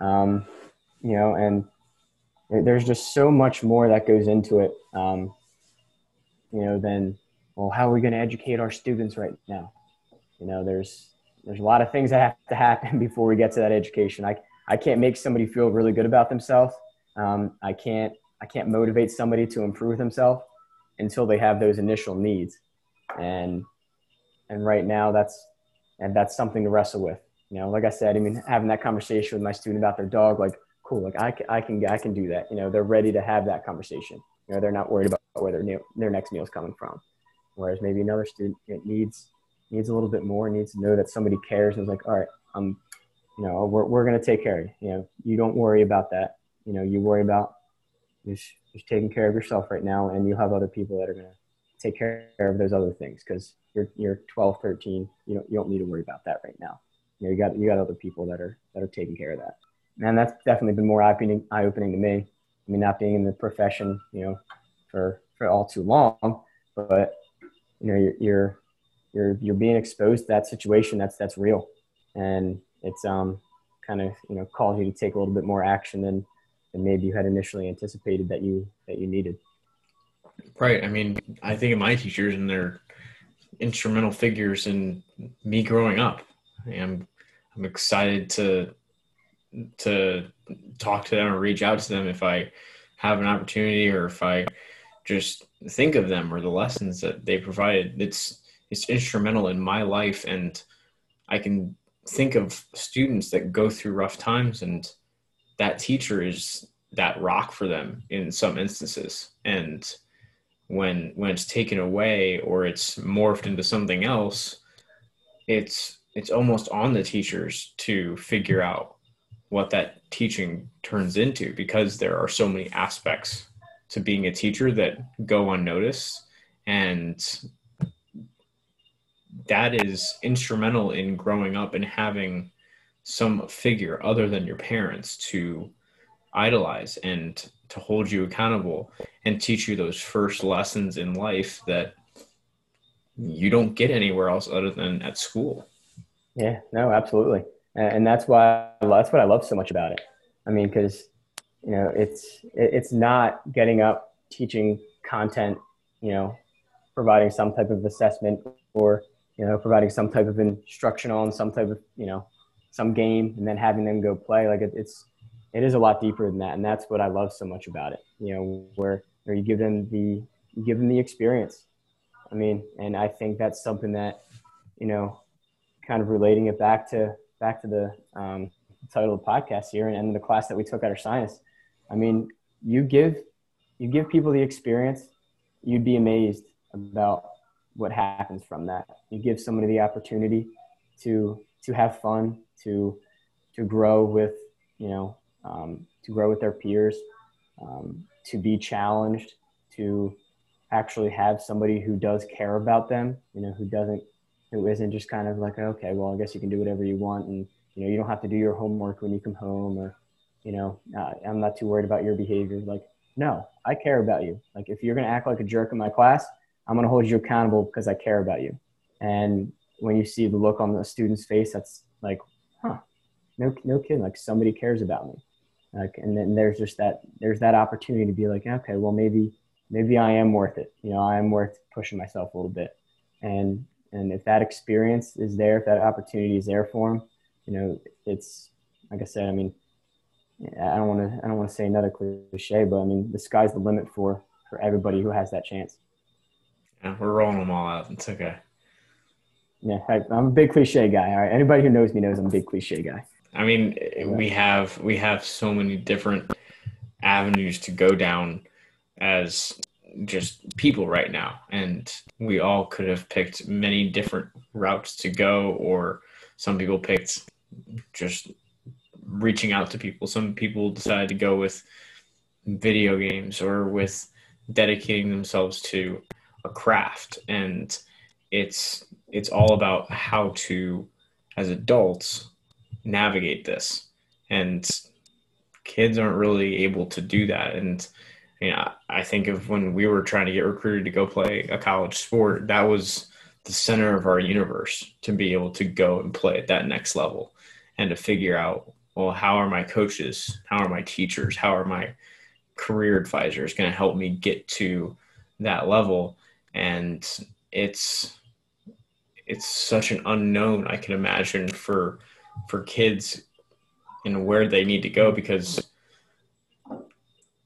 Um, you know, and there's just so much more that goes into it. Um, you know, than well, how are we going to educate our students right now? You know, there's there's a lot of things that have to happen before we get to that education. I I can't make somebody feel really good about themselves. Um, I can't I can't motivate somebody to improve themselves until they have those initial needs. And and right now that's and that's something to wrestle with you know like i said i mean having that conversation with my student about their dog like cool like i can i can i can do that you know they're ready to have that conversation you know they're not worried about where their their next meal is coming from whereas maybe another student needs needs a little bit more needs to know that somebody cares and is like all right i'm you know we're, we're going to take care of you you know you don't worry about that. You know you worry about just, just taking care of yourself right now and you have other people that are going to take care of those other things because you're you're 12 13 you don't you don't need to worry about that right now. You know you got you got other people that are that are taking care of that. And that's definitely been more eye-opening eye-opening to me. I mean not being in the profession you know for for all too long but you know you're you're you're, you're being exposed to that situation that's that's real. And it's um kind of you know calls you to take a little bit more action than than maybe you had initially anticipated that you that you needed right i mean i think of my teachers and they're instrumental figures in me growing up. I'm I'm excited to to talk to them or reach out to them if I have an opportunity or if I just think of them or the lessons that they provided. It's it's instrumental in my life and I can think of students that go through rough times and that teacher is that rock for them in some instances. And when when it's taken away or it's morphed into something else it's it's almost on the teachers to figure out what that teaching turns into because there are so many aspects to being a teacher that go unnoticed. And that is instrumental in growing up and having some figure other than your parents to idolize and to hold you accountable and teach you those first lessons in life that you don't get anywhere else other than at school. Yeah, no, absolutely. And that's why that's what I love so much about it. I mean, because you know, it's it's not getting up teaching content, you know, providing some type of assessment or you know providing some type of instructional and some type of you know some game and then having them go play like it, it's it is a lot deeper than that and that's what i love so much about it you know where where you give them the you give them the experience i mean and i think that's something that you know kind of relating it back to back to the um, title of the podcast here and, and the class that we took at our science. i mean you give you give people the experience you'd be amazed about what happens from that. You give somebody the opportunity to to have fun, to to grow with you know um, to grow with their peers, um, to be challenged, to actually have somebody who does care about them. You know, who doesn't who isn't just kind of like okay, well, I guess you can do whatever you want, and you know you don't have to do your homework when you come home, or you know uh, I'm not too worried about your behavior. Like, no, I care about you. Like, if you're gonna act like a jerk in my class I'm going to hold you accountable because I care about you. And when you see the look on the student's face, that's like, huh, no, no kidding. Like somebody cares about me. Like, and then there's just that, there's that opportunity to be like, okay, well, maybe, maybe I am worth it. You know, I am worth pushing myself a little bit. And, and if that experience is there, if that opportunity is there for them, you know, it's, like I said, I mean, I don't want to, I don't want to say another cliche, but I mean, the sky's the limit for, for everybody who has that chance. Yeah, we're rolling them all out. It's okay. Yeah, I, I'm a big cliche guy. All right, anybody who knows me knows I'm a big cliche guy. I mean, we have we have so many different avenues to go down as just people right now, and we all could have picked many different routes to go, or some people picked just reaching out to people. Some people decided to go with video games or with dedicating themselves to a craft. And it's it's all about how to as adults navigate this. And kids aren't really able to do that. And you know i think of when we were trying to get recruited to go play a college sport that was the center of our universe to be able to go and play at that next level and to figure out well how are my coaches? How are my teachers? How are my career advisors going to help me get to that level and it's it's such an unknown I can imagine for for kids and where they need to go because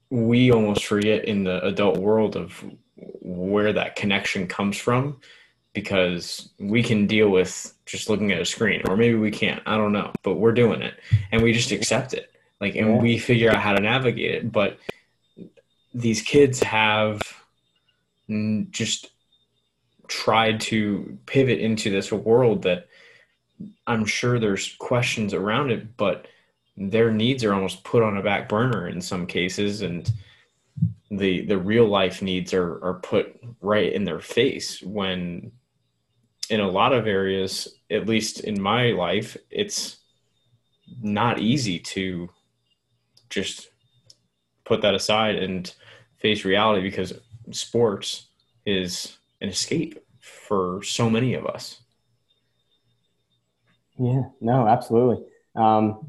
we almost forget in the adult world of where that connection comes from because we can deal with just looking at a screen or maybe we can't i don't know but we're doing it and we just accept it. Like and we figure out how to navigate it but these kids have just tried to pivot into this world that I'm sure there's questions around it, but their needs are almost put on a back burner in some cases, and the the real life needs are are put right in their face when in a lot of areas at least in my life it's not easy to just put that aside and face reality because sports is an escape for so many of us. Yeah, no, absolutely. Um,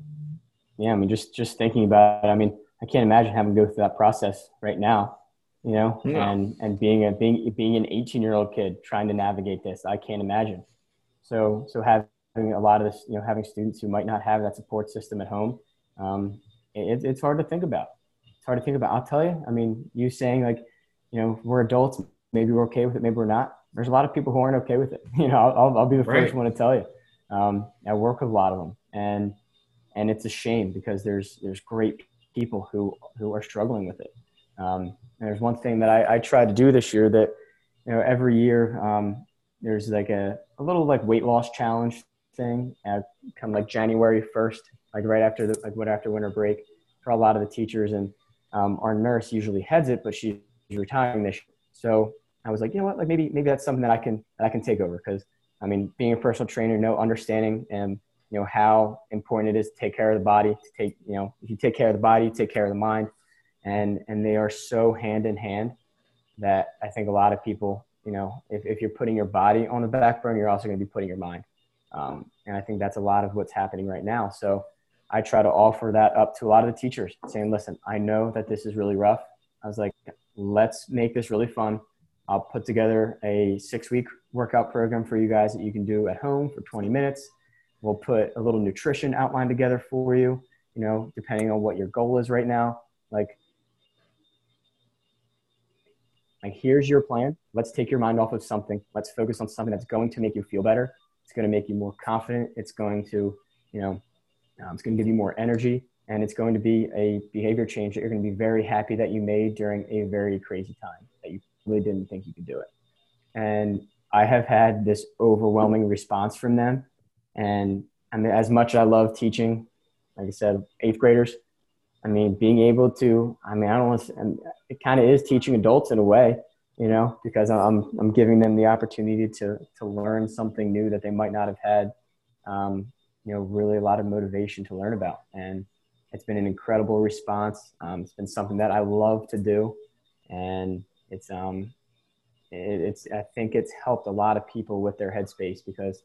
yeah, I mean, just just thinking about it, I mean, I can't imagine having to go through that process right now, you know, and and being a being being an 18 year old kid trying to navigate this, I can't imagine. So so having a lot of this, you know, having students who might not have that support system at home, um, it, it's hard to think about. It's hard to think about. I'll tell you. I mean, you saying like you know, we're adults, maybe we're okay with it, maybe we're not. There's a lot of people who aren't okay with it. You know, I'll, I'll be the right. first one to tell you. Um, I work with a lot of them, and and it's a shame because there's there's great people who who are struggling with it. Um, there's one thing that I, I try to do this year that you know every year um, there's like a, a little like weight loss challenge thing at come like January 1st, like right after the like what after winter break for a lot of the teachers and um, our nurse usually heads it, but she's retiring this. Year. So I was like, you know what, like maybe maybe that's something that I can that I can take over because I mean, being a personal trainer, no understanding and you know how important it is to take care of the body. To take you know if you take care of the body, take care of the mind, and and they are so hand in hand that I think a lot of people you know if, if you're putting your body on the back burner, you're also going to be putting your mind, um, and I think that's a lot of what's happening right now. So I try to offer that up to a lot of the teachers, saying, listen, I know that this is really rough. I was like, let's make this really fun. I'll put together a six week workout program for you guys that you can do at home for 20 minutes. We'll put a little nutrition outline together for you, you know, depending on what your goal is right now. Like, like here's your plan. Let's take your mind off of something. Let's focus on something that's going to make you feel better. It's going to make you more confident. It's going to, you know, um, it's going to give you more energy and it's going to be a behavior change that you're going to be very happy that you made during a very crazy time that you really didn't think you could do it. And I have had this overwhelming response from them. And I mean, as much as I love teaching, like I said, eighth graders, I mean, being able to, I mean, I don't want to, it kind of is teaching adults in a way, you know, because I'm, I'm giving them the opportunity to, to learn something new that they might not have had, um, you know, really a lot of motivation to learn about. And it's been an incredible response. Um, it's been something that I love to do. And it's, um, it, it's, I think it's helped a lot of people with their headspace because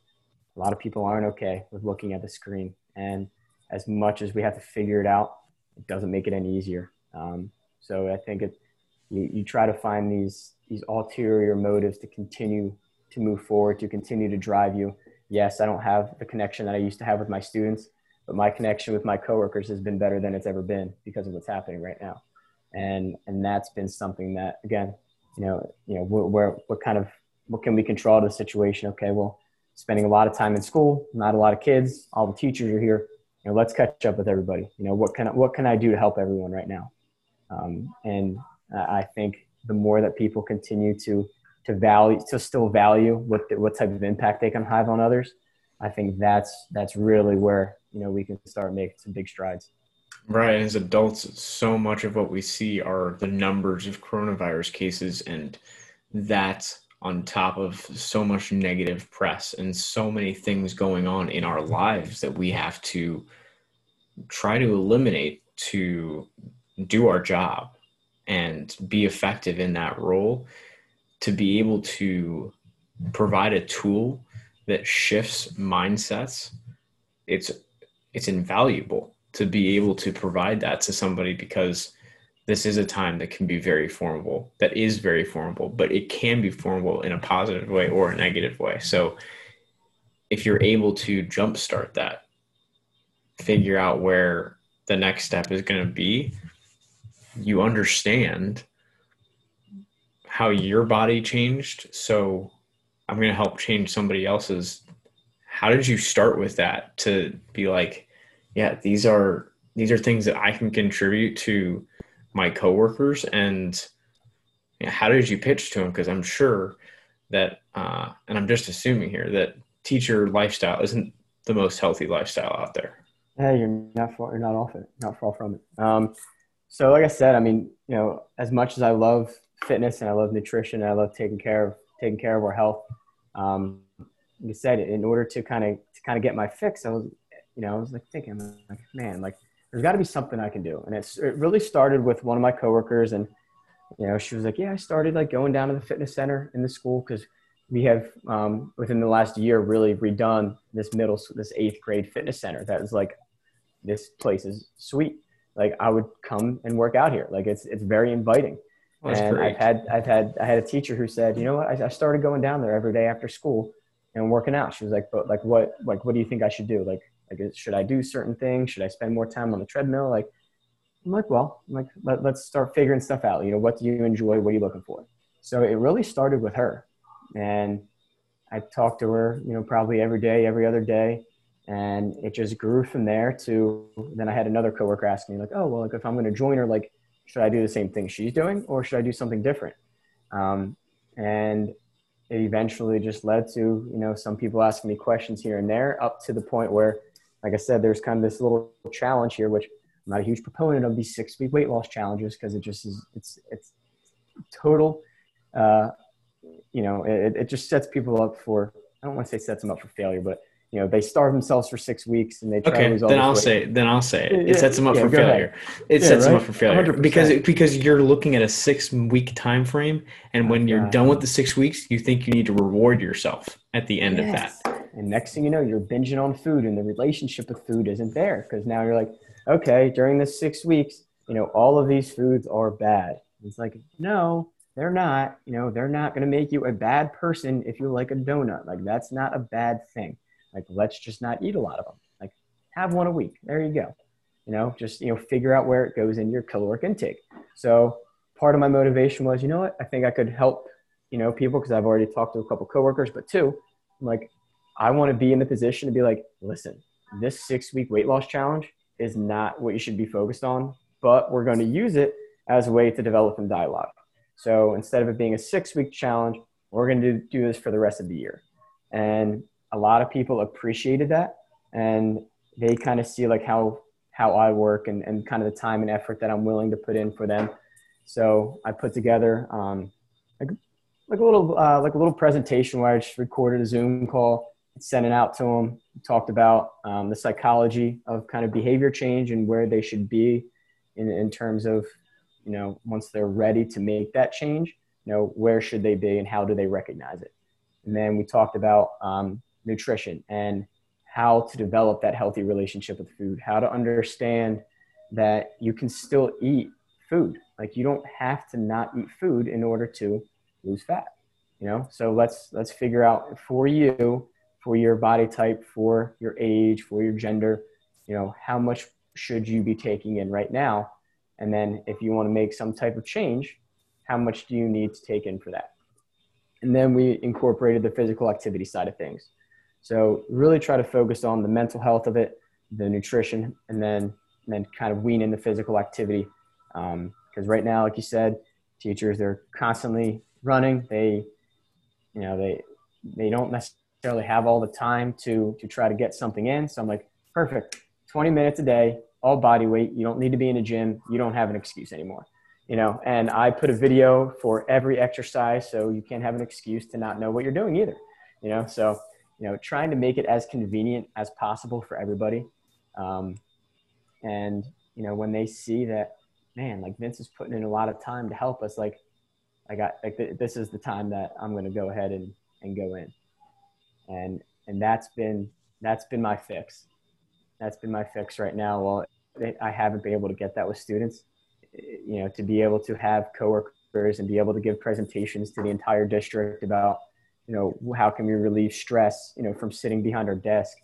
a lot of people aren't okay with looking at the screen. And as much as we have to figure it out, it doesn't make it any easier. Um, so I think it, you, you try to find these, these ulterior motives to continue to move forward, to continue to drive you. Yes, I don't have the connection that I used to have with my students, but my connection with my coworkers has been better than it's ever been because of what's happening right now. And, and that's been something that, again, you know, you know, where, what kind of, what can we control the situation? Okay, well, spending a lot of time in school, not a lot of kids, all the teachers are here. You know, let's catch up with everybody. You know, what can I, what can I do to help everyone right now? Um, and I think the more that people continue to to value to still value what what type of impact they can have on others, I think that's that's really where you know we can start making some big strides. Right. As adults, so much of what we see are the numbers of coronavirus cases, and that on top of so much negative press and so many things going on in our lives that we have to try to eliminate to do our job and be effective in that role to be able to provide a tool that shifts mindsets it's it's invaluable to be able to provide that to somebody because this is a time that can be very formable that is very formable but it can be formable in a positive way or a negative way. So if you're able to jumpstart that figure out where the next step is going to be you understand how your body changed. So i'm going to help change somebody else's. How did you start with that to be like yeah, these are these are things that I can contribute to my coworkers. And you know, how did you pitch to them? Because I'm sure that, uh, and I'm just assuming here that teacher lifestyle isn't the most healthy lifestyle out there. Yeah, you're not far, you're not off it, not far from it. Um, so, like I said, I mean, you know, as much as I love fitness and I love nutrition and I love taking care of taking care of our health, um, like I said, in order to kind of to kind of get my fix, I was you know, I was like thinking, like, man, like there's got to be something I can do. And it's, it really started with one of my coworkers, and you know, she was like, yeah, I started like going down to the fitness center in the school because we have um, within the last year really redone this middle, this eighth grade fitness center. That is like, this place is sweet. Like I would come and work out here. Like it's it's very inviting. and great. I've had I've had I had a teacher who said, you know what, I, I started going down there every day after school and working out. She was like, but like what like what do you think I should do? Like like, should I do certain things? Should I spend more time on the treadmill? Like, I'm like, well, I'm like, let, let's start figuring stuff out. You know, what do you enjoy? What are you looking for? So it really started with her. And I talked to her, you know, probably every day, every other day. And it just grew from there to then I had another coworker ask me, like, oh, well, like if I'm going to join her, like, should I do the same thing she's doing or should I do something different? Um, and it eventually just led to, you know, some people asking me questions here and there up to the point where, like I said, there's kind of this little challenge here, which I'm not a huge proponent of these six week weight loss challenges because it just is, it's, it's total, uh, you know, it, it just sets people up for, I don't want to say sets them up for failure, but you know they starve themselves for six weeks and they try okay, to lose all then I'll weight. say. Then I'll say it. It sets them up yeah, for failure. ahead. It Yeah, sets them up for failure 100%. because because you're looking at a six week time frame, and when you're God. done with the six weeks, you think you need to reward yourself at the end Yes. of that. And next thing you know, you're binging on food, and the relationship with food isn't there because now you're like, okay, during this six weeks, you know, all of these foods are bad. It's like, no, they're not. You know, they're not going to make you a bad person if you like a donut. Like, that's not a bad thing. Like, let's just not eat a lot of them. Like, have one a week. There you go. You know, just, you know, figure out where it goes in your caloric intake. So, part of my motivation was, you know what, I think I could help, you know, people because I've already talked to a couple coworkers, but two, I'm like, I want to be in the position to be like, listen, this six week weight loss challenge is not what you should be focused on, but we're going to use it as a way to develop some dialogue. So instead of it being a six week challenge, we're going to do this for the rest of the year. And a lot of people appreciated that. And they kind of see like how, how I work and, and kind of the time and effort that I'm willing to put in for them. So I put together um, like, like a little, uh, like a little presentation where I just recorded a Zoom call sent it out to them talked about um, the psychology of kind of behavior change and where they should be in, in terms of you know once they're ready to make that change you know where should they be and how do they recognize it? And then we talked about um, nutrition and how to develop that healthy relationship with food how to understand that you can still eat food. Like you don't have to not eat food in order to lose fat you know? So let's let's figure out for you for your body type, for your age, for your gender, you know, how much should you be taking in right now? And then if you want to make some type of change, how much do you need to take in for that? And then we incorporated the physical activity side of things. So really try to focus on the mental health of it, the nutrition, and then and then kind of wean in the physical activity. Um, because right now, like you said, teachers they're constantly running. They, you know, they they don't necessarily necessarily have all the time to to try to get something in. So I'm like, perfect, 20 minutes a day, all body weight. You don't need to be in a gym. You don't have an excuse anymore. You know, and I put a video for every exercise so you can't have an excuse to not know what you're doing either. You know, so you know, trying to make it as convenient as possible for everybody. Um, and you know, when they see that, man, like Vince is putting in a lot of time to help us, like I got like th- this is the time that I'm going to go ahead and and go in and and that's been that's been my fix that's been my fix right now well i haven't been able to get that with students you know to be able to have coworkers and be able to give presentations to the entire district about you know how can we relieve stress you know from sitting behind our desk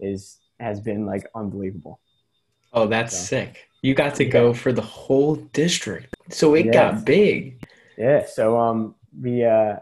is has been like unbelievable Oh, that's So- sick. You got to go for the whole district. So it Yes. got big. yeah so um we uh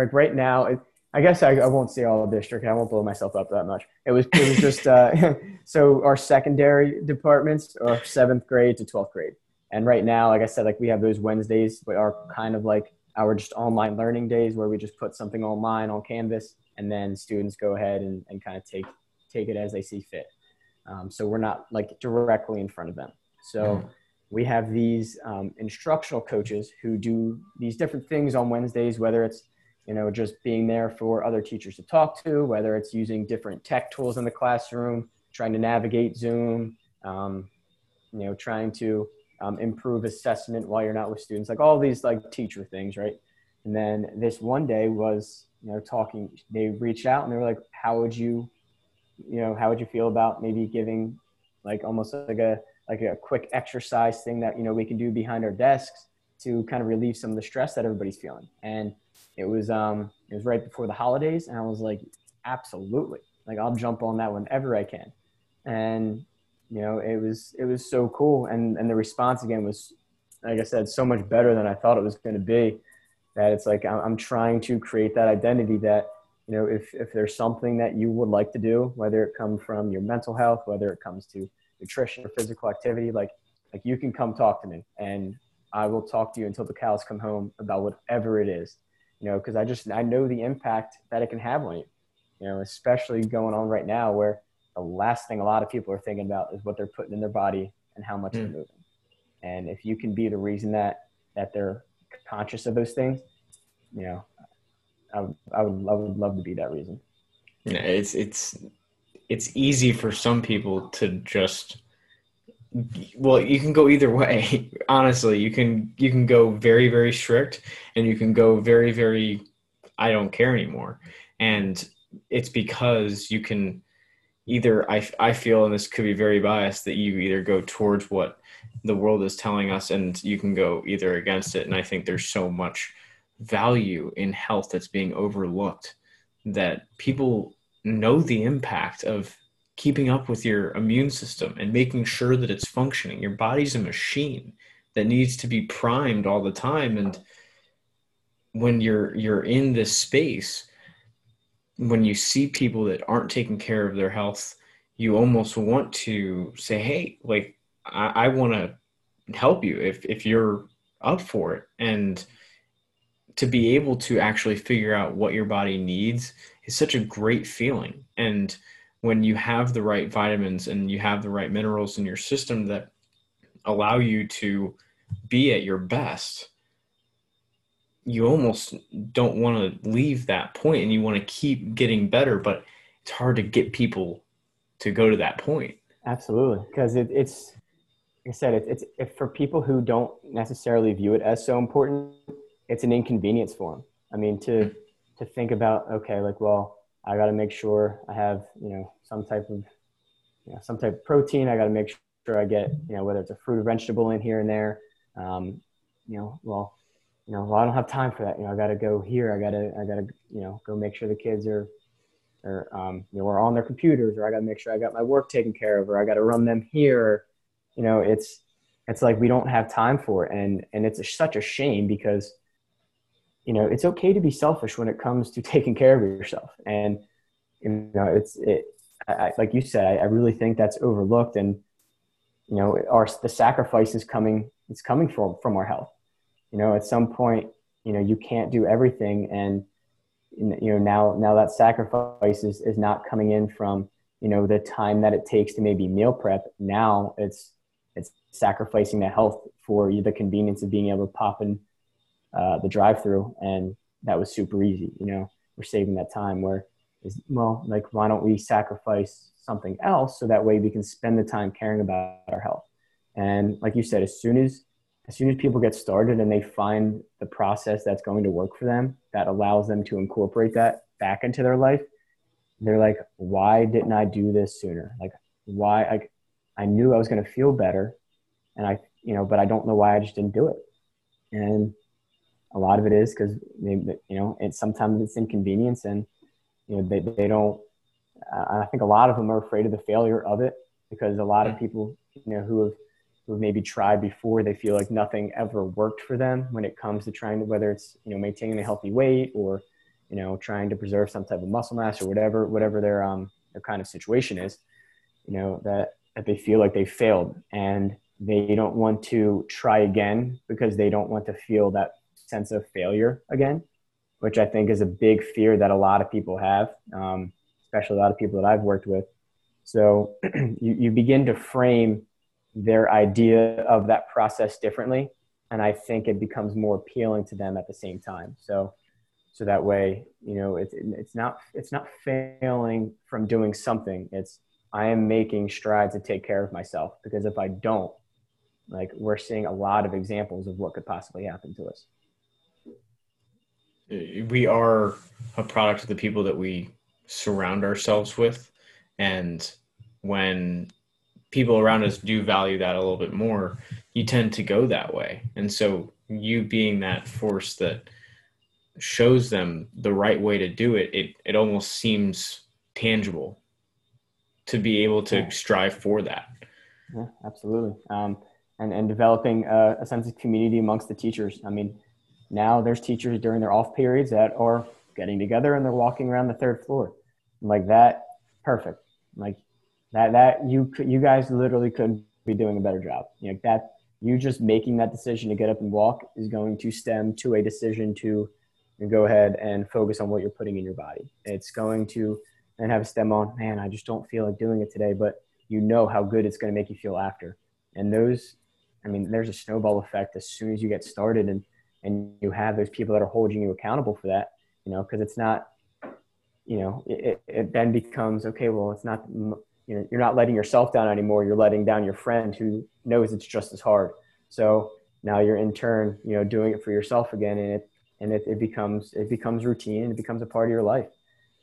like right now it, I guess I, I won't say all district. I won't blow myself up that much. It was it was just uh, so our secondary departments are seventh grade to twelfth grade, and right now, like I said, like we have those Wednesdays, but are kind of like our just online learning days where we just put something online on Canvas, and then students go ahead and, and kind of take take it as they see fit. Um, so we're not like directly in front of them. So we have these um, instructional coaches who do these different things on Wednesdays, whether it's you know just being there for other teachers to talk to whether it's using different tech tools in the classroom trying to navigate zoom um, you know trying to um, improve assessment while you're not with students like all these like teacher things right? And then this one day was you know talking they reached out and they were like how would you you know how would you feel about maybe giving like almost like a like a quick exercise thing that you know we can do behind our desks to kind of relieve some of the stress that everybody's feeling. And it was um it was right before the holidays and i was like absolutely. Like i'll jump on that whenever i can. And you know it was it was so cool. And and the response again was like i said so much better than i thought it was going to be that it's like I'm- trying to create that identity that you know, if, if there's something that you would like to do, whether it comes from your mental health, whether it comes to nutrition or physical activity, like, like you can come talk to me. And I will talk to you until the cows come home about whatever it is, you know, because I just, I know the impact that it can have on you, you know, especially going on right now where the last thing a lot of people are thinking about is what they're putting in their body and how much mm. they're moving. And if you can be the reason that, that they're conscious of those things, you know, I would, I would, I would love to be that reason. Yeah, it's, it's, it's easy for some people to just, well you can go either way honestly. You can you can go very very strict and you can go very very i don't care anymore. And it's because you can either i, I feel and this could be very biased that you either go towards what the world is telling us and you can go either against it. And i think there's so much value in health that's being overlooked that people know the impact of keeping up with your immune system and making sure that it's functioning. Your body's a machine that needs to be primed all the time. And when you're you're in this space when you see people that aren't taking care of their health you almost want to say hey like i, I want to help you if if you're up for it. And to be able to actually figure out what your body needs is such a great feeling. And when you have the right vitamins and you have the right minerals in your system that allow you to be at your best you almost don't want to leave that point and you want to keep getting better but it's hard to get people to go to that point. Absolutely. Because it, it's like i said it, it's for people who don't necessarily view it as so important it's an inconvenience for them i mean to to think about okay like well I got to make sure I have, you know, some type of, you know, some type of protein. I got to make sure I get, you know, whether it's a fruit or vegetable in here and there. Um, you know, well, you know, well, I don't have time for that. You know, I got to go here. I got to, I got to, you know, go make sure the kids are, or, um, you know, are on their computers or I got to make sure I got my work taken care of or I got to run them here. You know, it's, it's like we don't have time for it. And, and it's a, such a shame because you know it's okay to be selfish when it comes to taking care of yourself. And you know it's it I, like you said I, I, really think that's overlooked and you know our the sacrifice is coming it's coming from from our health. You know at some point you know you can't do everything and you know now now that sacrifice is, is not coming in from you know the time that it takes to maybe meal prep. Now it's it's sacrificing the health for the convenience of being able to pop in uh, the drive through and that was super easy you know? We're saving that time where is well like why don't we sacrifice something else so that way we can spend the time caring about our health? And like you said as soon as as soon as people get started and they find the process that's going to work for them that allows them to incorporate that back into their life they're like why didn't i do this sooner? Like why i i knew i was going to feel better and i you know but i don't know why i just didn't do it. And a lot of it is because you know and sometimes it's inconvenience and you know they, they don't uh, i think a lot of them are afraid of the failure of it because a lot of people you know who have who have maybe tried before they feel like nothing ever worked for them when it comes to trying to whether it's you know maintaining a healthy weight or you know trying to preserve some type of muscle mass or whatever whatever their um their kind of situation is you know that that they feel like they failed. And they don't want to try again because they don't want to feel that sense of failure again, which I think is a big fear that a lot of people have, um, especially a lot of people that I've worked with. So you, you begin to frame their idea of that process differently. And I think it becomes more appealing to them at the same time. So, so that way, you know, it's, it's not, it's not failing from doing something. It's, I am making strides to take care of myself because if I don't, like we're seeing a lot of examples of what could possibly happen to us we are a product of the people that we surround ourselves with. And when people around us do value that a little bit more you tend to go that way. And so you being that force that shows them the right way to do it it, it almost seems tangible to be able to yeah. strive for that. Yeah absolutely. Um, and and developing a, a sense of community amongst the teachers. I mean now there's teachers during their off periods that are getting together and they're walking around the third floor. like that, perfect. Like that, that you you guys literally couldn't be doing a better job. You know, that you just making that decision to get up and walk is going to stem to a decision to go ahead and focus on what you're putting in your body. It's going to then have a stem on, man, I just don't feel like doing it today, but you know how good it's going to make you feel after. And those, I mean, there's a snowball effect as soon as you get started and, and you have those people that are holding you accountable for that, you know, because it's not, you know, it, it then becomes, okay, well, it's not, you know, you're not letting yourself down anymore. You're letting down your friend who knows it's just as hard. So now you're in turn, you know, doing it for yourself again. And it, and it, it becomes, it becomes routine and it becomes a part of your life.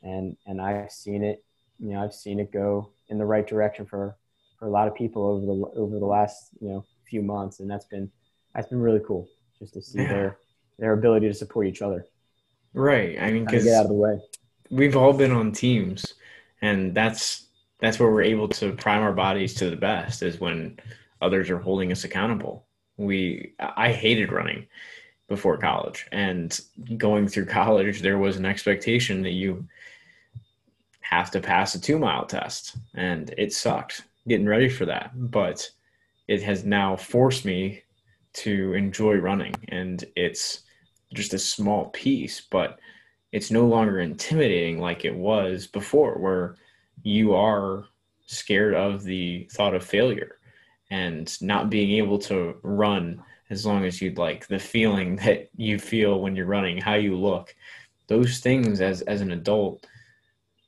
And, and I've seen it, you know, I've seen it go in the right direction for, for a lot of people over the, over the last, you know, few months. And that's been, that's been really cool just to see yeah. their, their ability to support each other. Right. I mean, cause get out of the way. We've all been on teams and that's that's where we're able to prime our bodies to the best is when others are holding us accountable. We I hated running before college and going through college there was an expectation that you have to pass a 2 mile test and it sucked getting ready for that but it has now forced me to enjoy running and it's just a small piece but it's no longer intimidating like it was before where you are scared of the thought of failure and not being able to run as long as you'd like. The feeling that you feel when you're running how you look those things as as an adult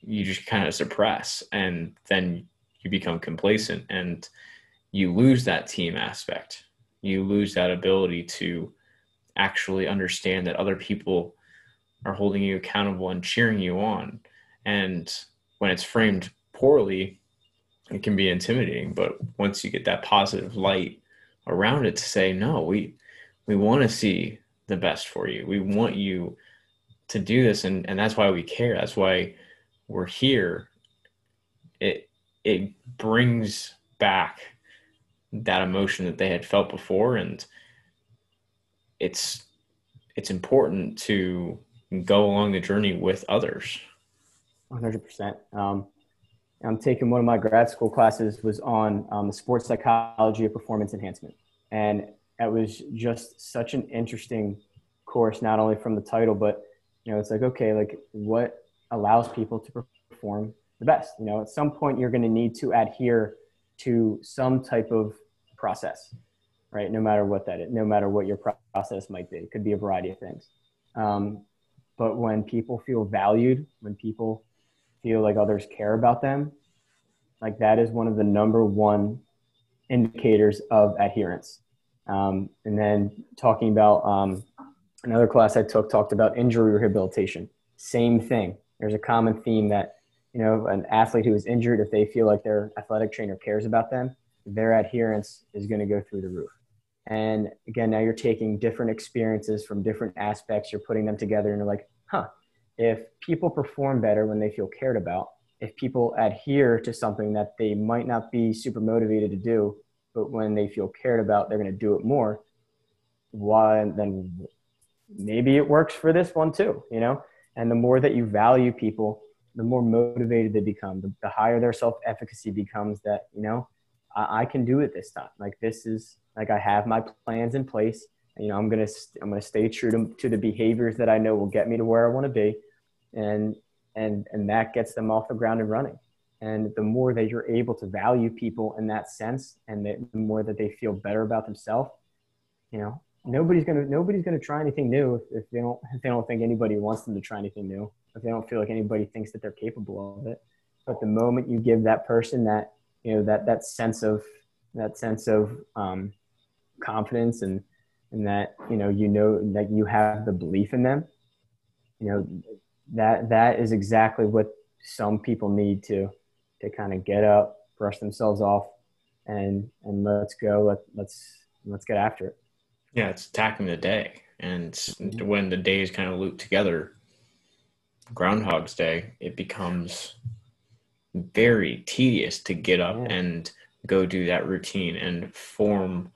you just kind of suppress and then you become complacent and you lose that team aspect you lose that ability to actually understand that other people are holding you accountable and cheering you on and when it's framed poorly, it can be intimidating. But once you get that positive light around it to say, no, we we want to see the best for you. We want you to do this and, and that's why we care. That's why we're here. It it brings back that emotion that they had felt before and it's it's important to go along the journey with others 100%. Um, I'm taking one of my grad school classes was on um, the sports psychology of performance enhancement. And that was just such an interesting course, not only from the title, but, you know, it's like, okay, like what allows people to perform the best? You know, at some point you're going to need to adhere to some type of process, right? No matter what that is, no matter what your process might be. It could be a variety of things. Um, but when people feel valued, when people feel like others care about them, like that is one of the number one indicators of adherence. Um, and then talking about um, another class I took talked about injury rehabilitation. Same thing. There's a common theme that you know an athlete who is injured, if they feel like their athletic trainer cares about them, their adherence is going to go through the roof. And again, now you're taking different experiences from different aspects, you're putting them together, and you're like, huh, if people perform better when they feel cared about, if people adhere to something that they might not be super motivated to do, but when they feel cared about, they're going to do it more. Why then maybe it works for this one too, you know? And the more that you value people, the more motivated they become, the, the higher their self efficacy becomes that, you know, I, I, can do it this time. Like this is like I have my plans in place. You know, I'm going to, I'm going to stay true to, to the behaviors that I know will get me to where I want to be and and and that gets them off the ground and running and the more that you're able to value people in that sense and the more that they feel better about themselves you know nobody's gonna nobody's gonna try anything new if, if they don't if they don't think anybody wants them to try anything new if they don't feel like anybody thinks that they're capable of it but the moment you give that person that you know that that sense of that sense of um, confidence and and that you know you know that you have the belief in them you know that that is exactly what some people need to to kind of get up, brush themselves off, and and let's go. Let let's let's get after it. Yeah, it's attacking the day, and mm-hmm. when the days kind of loop together, Groundhog's Day, it becomes very tedious to get up and go do that routine and form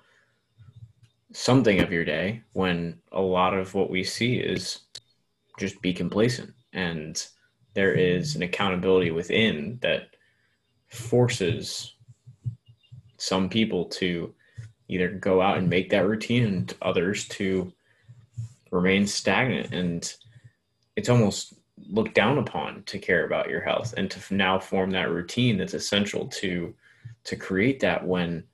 something of your day when a lot of what we see is just be complacent. And there is an accountability within that forces some people to either go out and make that routine and others to remain stagnant. And it's almost looked down upon to care about your health and to now form that routine that's essential to to create that when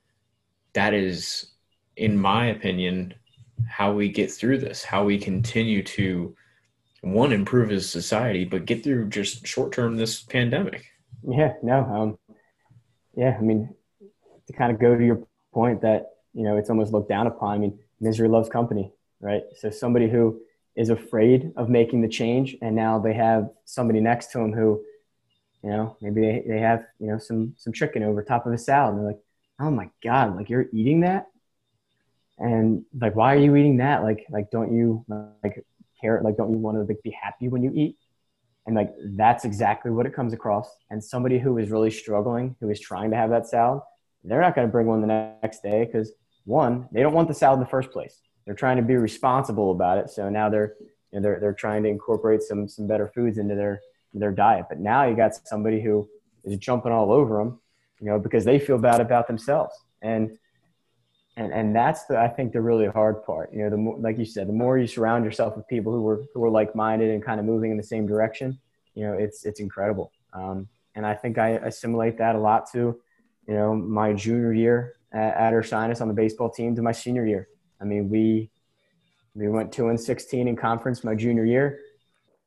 that is in my opinion how we get through this how we continue to one improve as society but get through just short term this pandemic. Yeah no um yeah i mean to kind of go to your point that you know it's almost looked down upon i mean misery loves company right? So somebody who is afraid of making the change and now they have somebody next to them who you know maybe they, they have you know some some chicken over top of a salad and they're like oh my god like you're eating that? And like why are you eating that? Like like don't you like care like don't you want to like be happy when you eat? And like that's exactly what it comes across. And somebody who is really struggling who is trying to have that salad they're not going to bring one the next day because one they don't want the salad in the first place they're trying to be responsible about it. So now they're you know, they're they're trying to incorporate some some better foods into their their diet. But now you got somebody who is jumping all over them, you know, because they feel bad about themselves. And and and that's the I think the really hard part. You know, the more like you said, the more you surround yourself with people who were who are like minded and kind of moving in the same direction, you know, it's it's incredible. Um, and I think I assimilate that a lot to, you know, my junior year at, at Ursinus on the baseball team to my senior year. I mean, we we went two and sixteen in conference my junior year,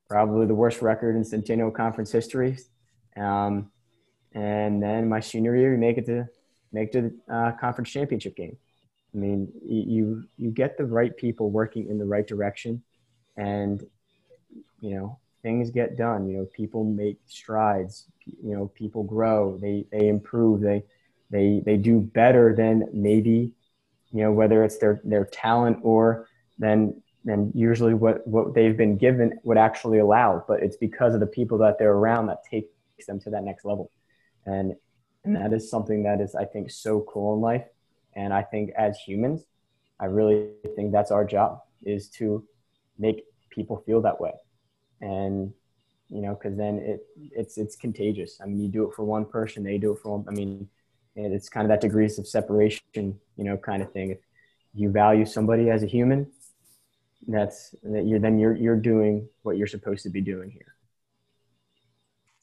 probably the worst record in Centennial Conference history. Um, and then my senior year, we make it to make to the uh, conference championship game. I mean, you you get the right people working in the right direction, and you know things get done. You know, people make strides. You know, people grow. They they improve. They they they do better than maybe you know whether it's their their talent or then then usually what what they've been given would actually allow but it's because of the people that they're around that takes them to that next level. And and that is something that is i think so cool in life. And i think as humans i really think that's our job is to make people feel that way. And you know because then it it's it's contagious. I mean you do it for one person they do it for one i mean and it's kind of that degrees of separation, you know, kind of thing. If you value somebody as a human, that's that you're then you're you're doing what you're supposed to be doing here.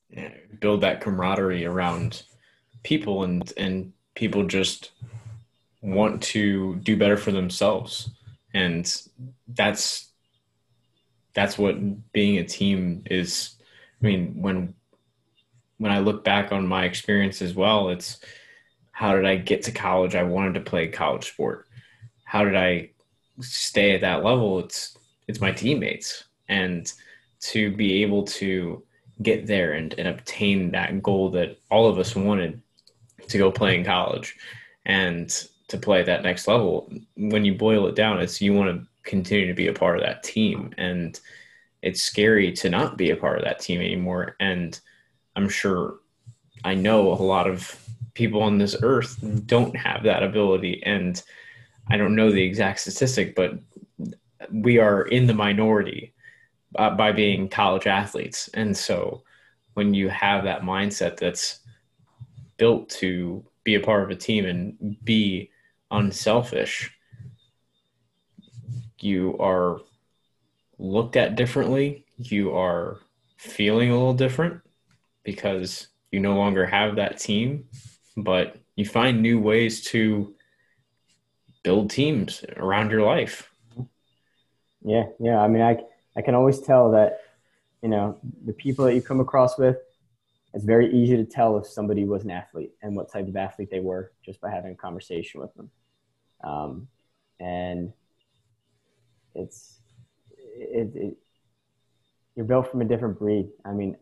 Yeah, build that camaraderie around people and and people just want to do better for themselves and that's that's what being a team is i mean when when i look back on my experience as well it's how did I get to college? I wanted to play college sport. How did I stay at that level? It's it's my teammates. And to be able to get there and, and obtain that goal that all of us wanted to go play in college and to play that next level, when you boil it down, it's you want to continue to be a part of that team. And it's scary to not be a part of that team anymore. And I'm sure I know a lot of people on this earth don't have that ability. And I don't know the exact statistic, but we are in the minority uh, by being college athletes. And so when you have that mindset that's built to be a part of a team and be unselfish, you are looked at differently. You are feeling a little different because you no longer have that team but you find new ways to build teams around your life. Yeah, yeah. I mean, I I can always tell that you know the people that you come across with. It's very easy to tell if somebody was an athlete and what type of athlete they were just by having a conversation with them. Um, and it's it, it, you're built from a different breed. I mean,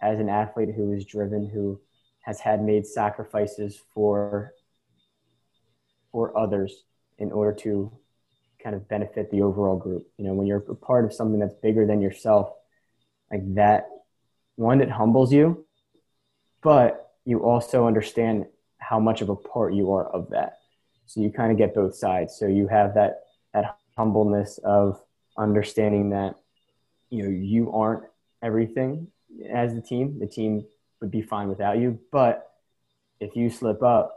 as an athlete who is driven, who has had made sacrifices for for others in order to kind of benefit the overall group. You know, when you're a part of something that's bigger than yourself, like that, one, it humbles you, but you also understand how much of a part you are of that. So you kind of get both sides. So you have that that humbleness of understanding that you know you aren't everything as the team. The team would be fine without you. But if you slip up,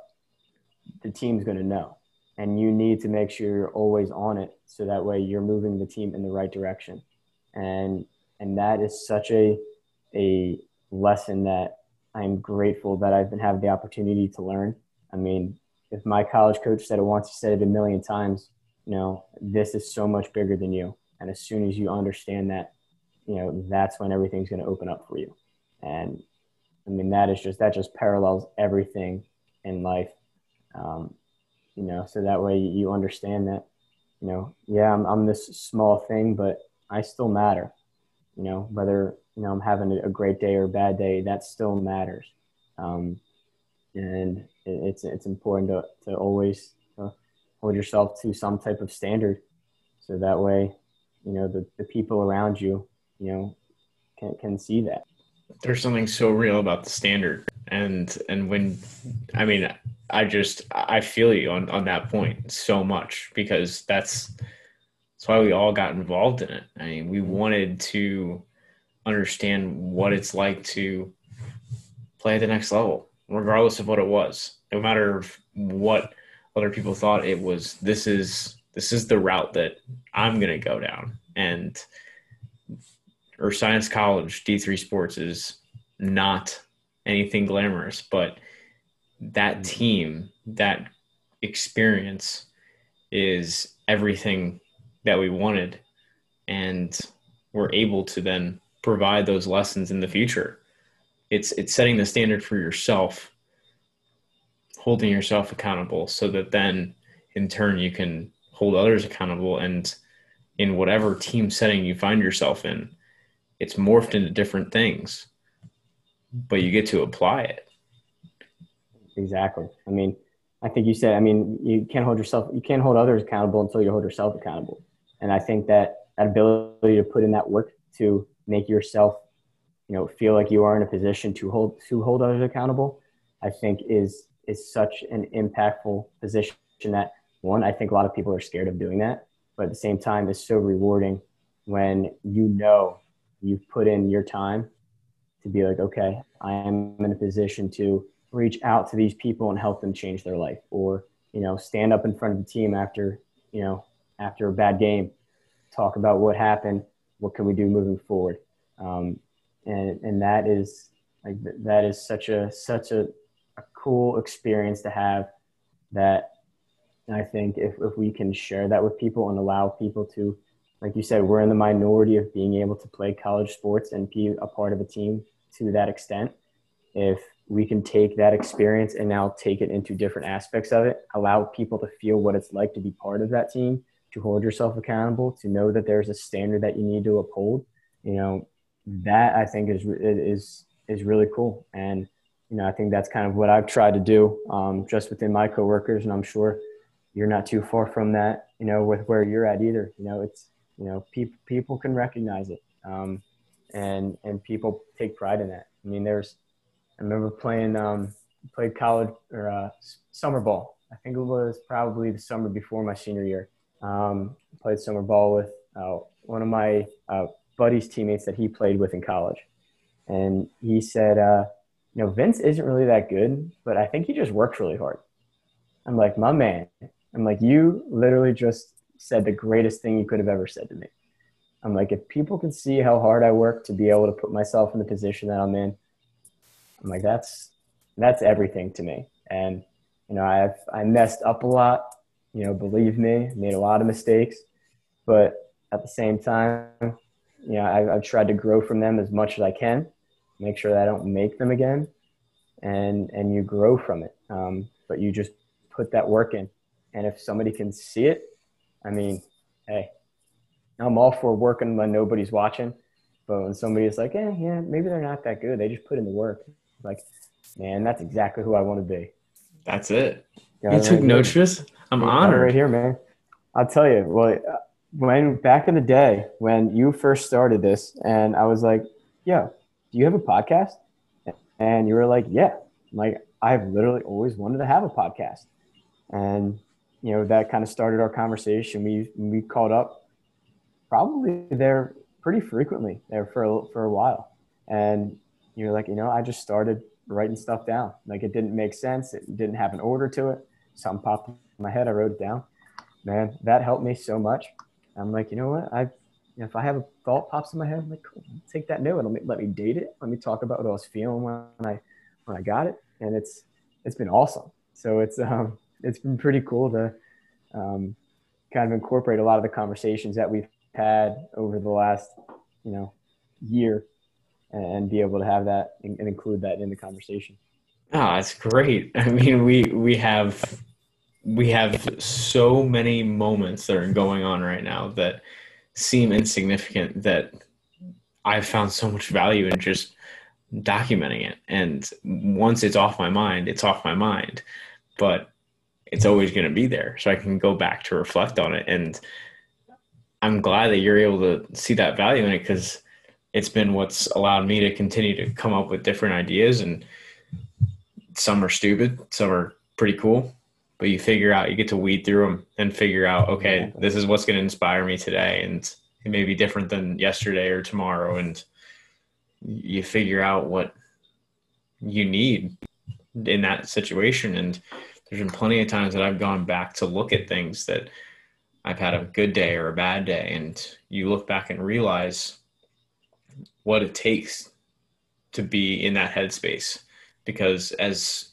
the team's going to know. And you need to make sure you're always on it so that way you're moving the team in the right direction. And and that is such a a lesson that I'm grateful that I've been having the opportunity to learn. I mean, if my college coach said it once, he said it a million times, you know, this is so much bigger than you. And as soon as you understand that, you know, that's when everything's going to open up for you. And I mean, that is just, that just parallels everything in life. Um, you know, so that way you understand that, you know, yeah, I'm, I'm this small thing, but I still matter. You know, whether, you know, I'm having a great day or a bad day, that still matters. Um, and it's, it's important to, to always hold yourself to some type of standard. So that way, you know, the, the people around you, you know, can, can see that there's something so real about the standard. And and when i mean i just i feel you on on that point so much because that's that's why we all got involved in it. I mean we wanted to understand what it's like to play at the next level regardless of what it was. No matter what other people thought it was this is this is the route that i'm going to go down. And Ursinus College D3 Sports is not anything glamorous, but that mm. team, that experience is everything that we wanted. And we're able to then provide those lessons in the future. It's it's setting the standard for yourself, holding yourself accountable so that then in turn you can hold others accountable and in whatever team setting you find yourself in it's morphed into different things, but you get to apply it. Exactly. I mean, I think you said, I mean, you can't hold yourself, you can't hold others accountable until you hold yourself accountable. And I think that that ability to put in that work to make yourself, you know, feel like you are in a position to hold, to hold others accountable, I think is, is such an impactful position that one, I think a lot of people are scared of doing that, but at the same time, it's so rewarding when you know you've put in your time to be like, okay, I am in a position to reach out to these people and help them change their life, or you know, stand up in front of the team after you know after a bad game, talk about what happened, what can we do moving forward, um, and and that is like that is such a such a, a cool experience to have that I think if, if we can share that with people and allow people to like you said, we're in the minority of being able to play college sports and be a part of a team to that extent. If we can take that experience and now take it into different aspects of it, allow people to feel what it's like to be part of that team, to hold yourself accountable, to know that there's a standard that you need to uphold, you know, that I think is is is really cool. And you know, I think that's kind of what I've tried to do um, just within my coworkers, and I'm sure you're not too far from that. You know, with where you're at either. You know, it's you know, people people can recognize it, um, and and people take pride in that. I mean, there's I remember playing um, played college or uh, summer ball. I think it was probably the summer before my senior year. Um, played summer ball with uh, one of my uh, buddy's teammates that he played with in college, and he said, uh, "You know, Vince isn't really that good, but I think he just works really hard." I'm like, "My man." I'm like, "You literally just said the greatest thing you could have ever said to me. I'm like, if people can see how hard I work to be able to put myself in the position that I'm in, I'm like, that's that's everything to me. And you know, I've I messed up a lot. You know, believe me, made a lot of mistakes, but at the same time, you know, I've, I've tried to grow from them as much as I can, make sure that I don't make them again, and and you grow from it. Um, but you just put that work in, and if somebody can see it, I mean, hey, I'm all for working when nobody's watching. But when somebody's like, eh, yeah, maybe they're not that good. They just put in the work. Like, man, that's exactly who I want to be. That's it. You, know, you took right notice. I'm yeah, honored. Right here, man. I'll tell you. Well, when back in the day when you first started this, and I was like, "Yo, do you have a podcast?" And you were like, "Yeah." I'm like, I've literally always wanted to have a podcast, and you know that kind of started our conversation. We we caught up probably there pretty frequently there for a, for a while. And you're like, you know, I just started writing stuff down. Like it didn't make sense. It didn't have an order to it. Something popped in my head. I wrote it down. Man, that helped me so much. I'm like, you know what? I, if I have a thought pops in my head, I'm like, cool, take that note let me, let me date it. Let me talk about what I was feeling when I, when I got it. And it's, it's been awesome. So it's, um, it's been pretty cool to, um, kind of incorporate a lot of the conversations that we've had over the last, you know, year and be able to have that and include that in the conversation. Oh, that's great. I mean, we we have we have so many moments that are going on right now that seem insignificant that I've found so much value in just documenting it. And once it's off my mind, it's off my mind. But it's always going to be there. So I can go back to reflect on it. And I'm glad that you're able to see that value in it because it's been what's allowed me to continue to come up with different ideas. And some are stupid, some are pretty cool. But you figure out, you get to weed through them and figure out, okay, this is what's going to inspire me today. And it may be different than yesterday or tomorrow. And you figure out what you need in that situation. And there's been plenty of times that I've gone back to look at things that I've had a good day or a bad day, and you look back and realize what it takes to be in that headspace. Because as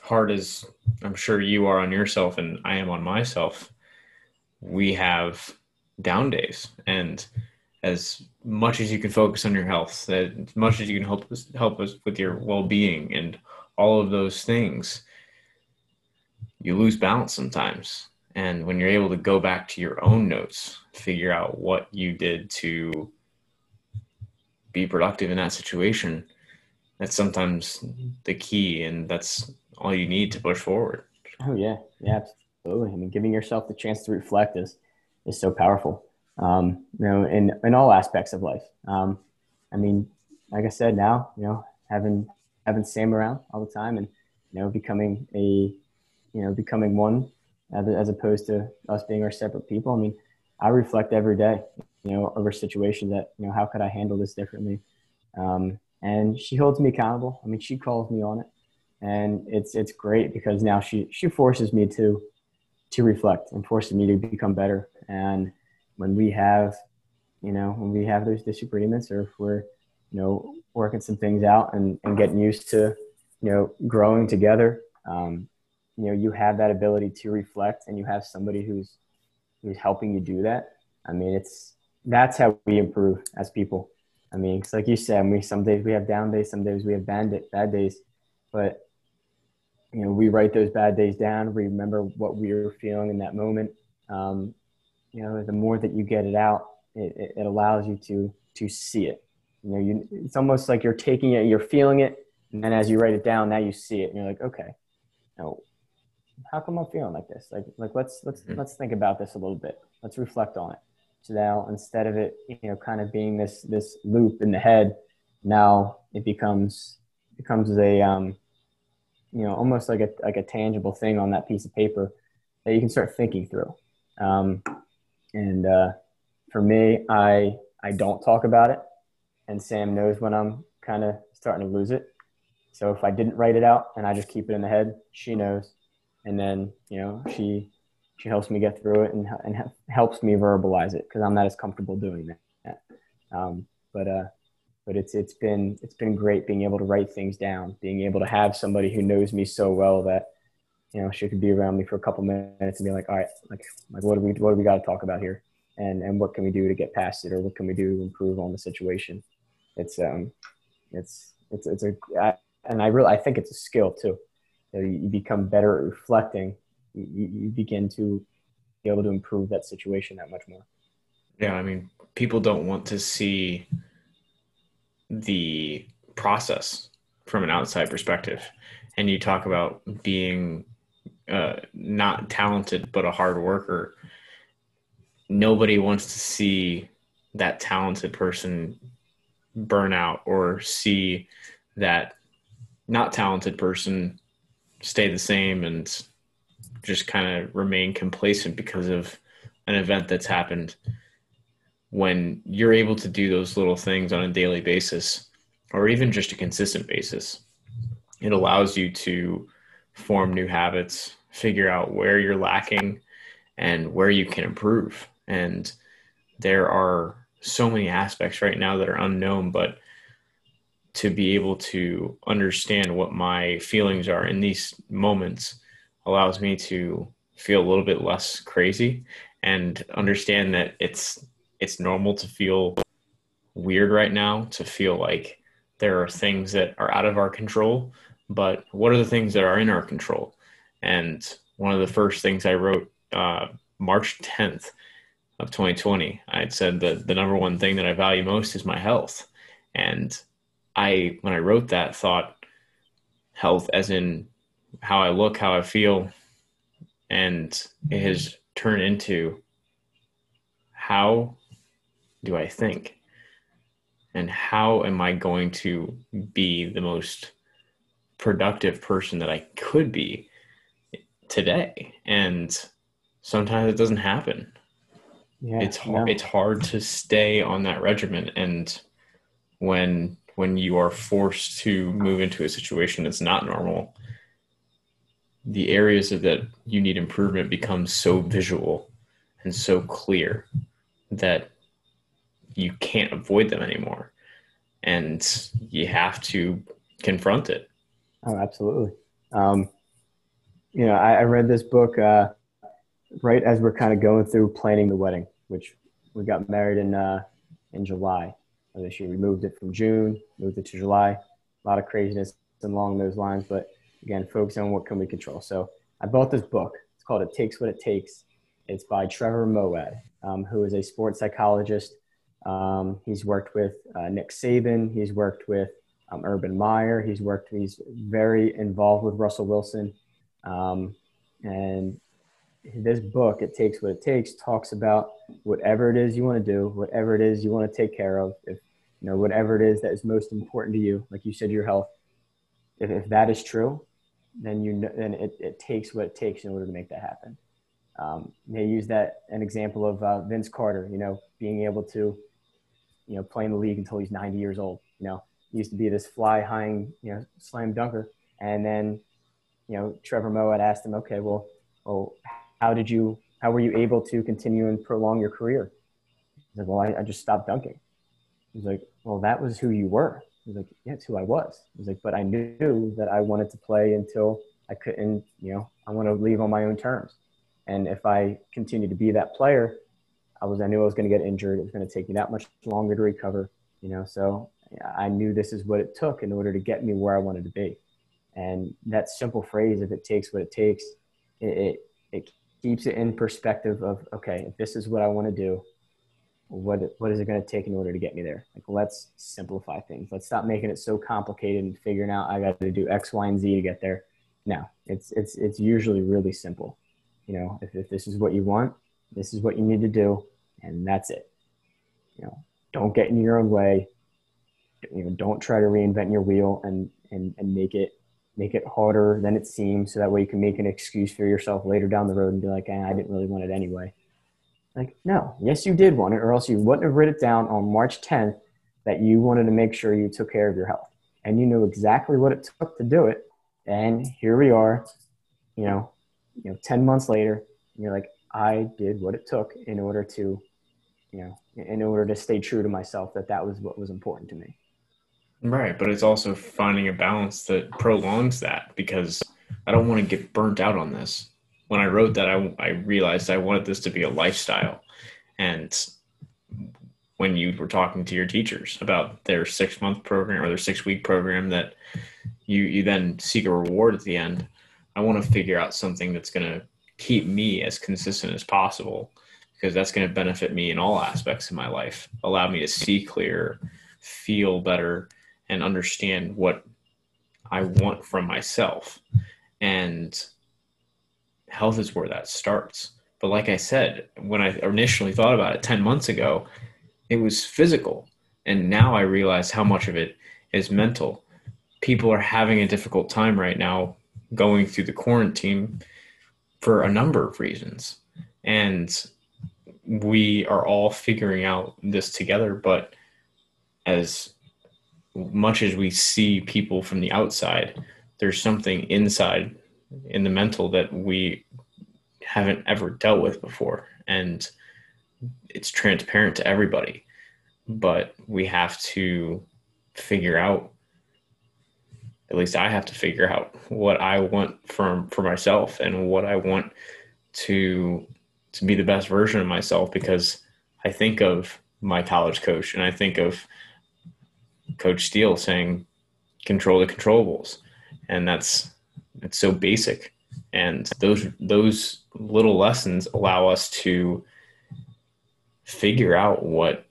hard as I'm sure you are on yourself and I am on myself, we have down days, and as much as you can focus on your health, as much as you can help us help us with your well being and all of those things you lose balance sometimes. And when you're able to go back to your own notes, figure out what you did to be productive in that situation, that's sometimes the key. And that's all you need to push forward. Oh, yeah. Yeah, absolutely. I mean, giving yourself the chance to reflect is, is so powerful, um, you know, in, in all aspects of life. Um, I mean, like I said, now, you know, having, having Sam around all the time and, you know, becoming a, you know, becoming one as, opposed to us being our separate people. I mean, I reflect every day, you know, over situations that, you know, how could I handle this differently? Um, and she holds me accountable. I mean, she calls me on it and it's, it's great because now she, she forces me to, to reflect and forces me to become better. And when we have, you know, when we have those disagreements or if we're, you know, working some things out and, and getting used to, you know, growing together, um, you know you have that ability to reflect and you have somebody who's who's helping you do that. I mean it's that's how we improve as people. I mean it's like you said we some days we have down days some days we have bad, bad days. But you know we write those bad days down we remember what we were feeling in that moment. Um, you know the more that you get it out it, it allows you to to see it. You know you it's almost like you're taking it you're feeling it and then as you write it down now you see it and you're like okay now how come I'm feeling like this? Like, like let's let's mm-hmm. let's think about this a little bit. Let's reflect on it. So now instead of it, you know, kind of being this this loop in the head, now it becomes becomes a um, you know, almost like a like a tangible thing on that piece of paper that you can start thinking through. Um, and uh, for me, I I don't talk about it, and Sam knows when I'm kind of starting to lose it. So if I didn't write it out and I just keep it in the head, she knows and then you know she she helps me get through it and, and helps me verbalize it because I'm not as comfortable doing that. Um, but uh, but it's it's been it's been great being able to write things down, being able to have somebody who knows me so well that you know she could be around me for a couple minutes and be like, all right, like like what do we what do we got to talk about here, and and what can we do to get past it, or what can we do to improve on the situation? It's um, it's it's it's a I, and I really I think it's a skill too you become better at reflecting, you, you begin to be able to improve that situation that much more. Yeah, I mean, people don't want to see the process from an outside perspective. And you talk about being uh, not talented, but a hard worker. Nobody wants to see that talented person burn out or see that not talented person stay the same and just kind of remain complacent because of an event that's happened. when you're able to do those little things on a daily basis or even just a consistent basis, it allows you to form new habits, figure out where you're lacking and where you can improve. And there are so many aspects right now that are unknown, but to be able to understand what my feelings are in these moments allows me to feel a little bit less crazy and understand that it's it's normal to feel weird right now to feel like there are things that are out of our control but what are the things that are in our control? And one of the first things i wrote uh, march 10th of 2020 i had said that the number one thing that i value most is my health. And I when I wrote that thought health as in how I look, how I feel, and it has turned into how do I think? And how am I going to be the most productive person that I could be today? And sometimes it doesn't happen. Yeah, it's hard, it's hard to stay on that regimen and when when you are forced to move into a situation that's not normal, the areas that you need improvement become so visual and so clear that you can't avoid them anymore. And you have to confront it. Oh, absolutely. Um, you know, I, I read this book uh, right as we're kind of going through planning the wedding, which we got married in uh, in July this year. We moved it from June, moved it to July. A lot of craziness along those lines, but again, focus on what can we control. So I bought this book. It's called It Takes What It Takes. It's by Trevor Moawad, um, who is a sports psychologist. Um, he's worked with uh, Nick Saban. He's worked with um, Urban Meyer. He's worked. He's very involved with Russell Wilson, um, and this book, It Takes What It Takes, talks about whatever it is you want to do, whatever it is you want to take care of. If know whatever it is that is most important to you like you said your health. If, if that is true then you know, then it, it takes what it takes in order to make that happen. Um, they use that an example of uh, vince carter you know being able to you know play in the league until he's 90 years old you know. He used to be this fly high you know slam dunker. And then you know trevor moawad asked him okay well well how did you how were you able to continue and prolong your career? He said well I, I just stopped dunking. He's like, well, that was who you were. He's like, yeah, it's who I was. He's like, but I knew that I wanted to play until I couldn't, you know, I want to leave on my own terms. And if I continue to be that player, I was, I knew I was going to get injured. It was going to take me that much longer to recover, you know, so I knew this is what it took in order to get me where I wanted to be. And that simple phrase, if it takes what it takes, it, it, it keeps it in perspective of, okay, if this is what I want to do, what what is it going to take in order to get me there? Like, let's simplify things. Let's stop making it so complicated and figuring out I got to do X, Y, and Z to get there. No, it's it's it's usually really simple. You know, if, if this is what you want, this is what you need to do, and that's it. You know, don't get in your own way. You know, don't try to reinvent your wheel and and and make it make it harder than it seems, so that way you can make an excuse for yourself later down the road and be like, eh, I didn't really want it anyway. Like, no, yes, you did want it, or else you wouldn't have written it down on March 10th that you wanted to make sure you took care of your health. And you knew exactly what it took to do it. And here we are, you know, you know, 10 months later, and you're like, I did what it took in order to, you know, in order to stay true to myself that that was what was important to me. Right. But it's also finding a balance that prolongs that because I don't want to get burnt out on this when I wrote that, I, I realized I wanted this to be a lifestyle. And when you were talking to your teachers about their six month program or their six week program that you, you then seek a reward at the end, I want to figure out something that's going to keep me as consistent as possible because that's going to benefit me in all aspects of my life, allow me to see clearer, feel better, and understand what I want from myself. And health is where that starts. But like I said, when I initially thought about it 10 months ago, it was physical. And now I realize how much of it is mental. People are having a difficult time right now going through the quarantine for a number of reasons. And we are all figuring out this together. But as much as we see people from the outside, there's something inside in the mental that we haven't ever dealt with before. And it's transparent to everybody. But we have to figure out at least I have to figure out what I want from for myself and what I want to to be the best version of myself because I think of my college coach and I think of Coach Steele saying control the controllables. And that's it's so basic. And those those little lessons allow us to figure out what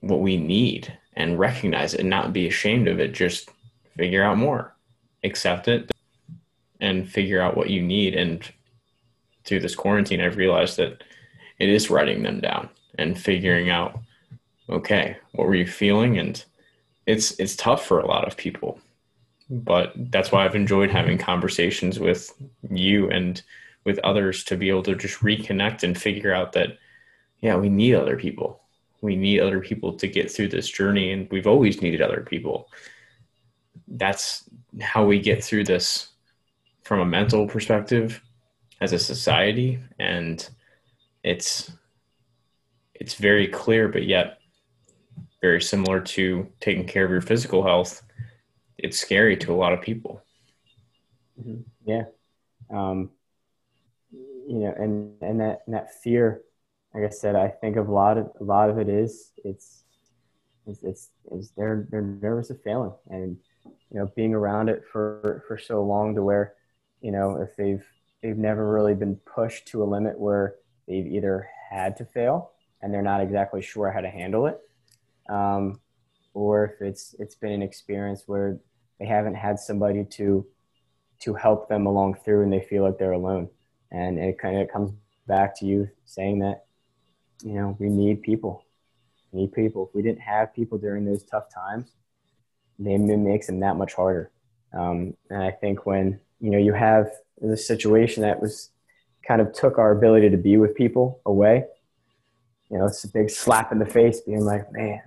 what we need and recognize it and not be ashamed of it. Just figure out more accept it and figure out what you need. And through this quarantine, I've realized that it is writing them down and figuring out, okay, what were you feeling? And it's it's tough for a lot of people. But that's why I've enjoyed having conversations with you and with others to be able to just reconnect and figure out that, yeah, we need other people. We need other people to get through this journey, and we've always needed other people. That's how we get through this from a mental perspective as a society and it's it's very clear but yet very similar to taking care of your physical health it's scary to a lot of people mm-hmm. yeah um, you know and and that and that fear like i said i think a lot of a lot of it is it's it's it's, it's they're they're nervous of failing and you know, being around it for, for so long to where, you know, if they've, they've never really been pushed to a limit where they've either had to fail and they're not exactly sure how to handle it. Um, or if it's, it's been an experience where they haven't had somebody to, to help them along through and they feel like they're alone. And it kind of comes back to you saying that, you know, we need people. We need people. If we didn't have people during those tough times, it makes them that much harder. Um, and I think when you know you have this situation that was kind of took our ability to be with people away, you know, it's a big slap in the face, being like, man,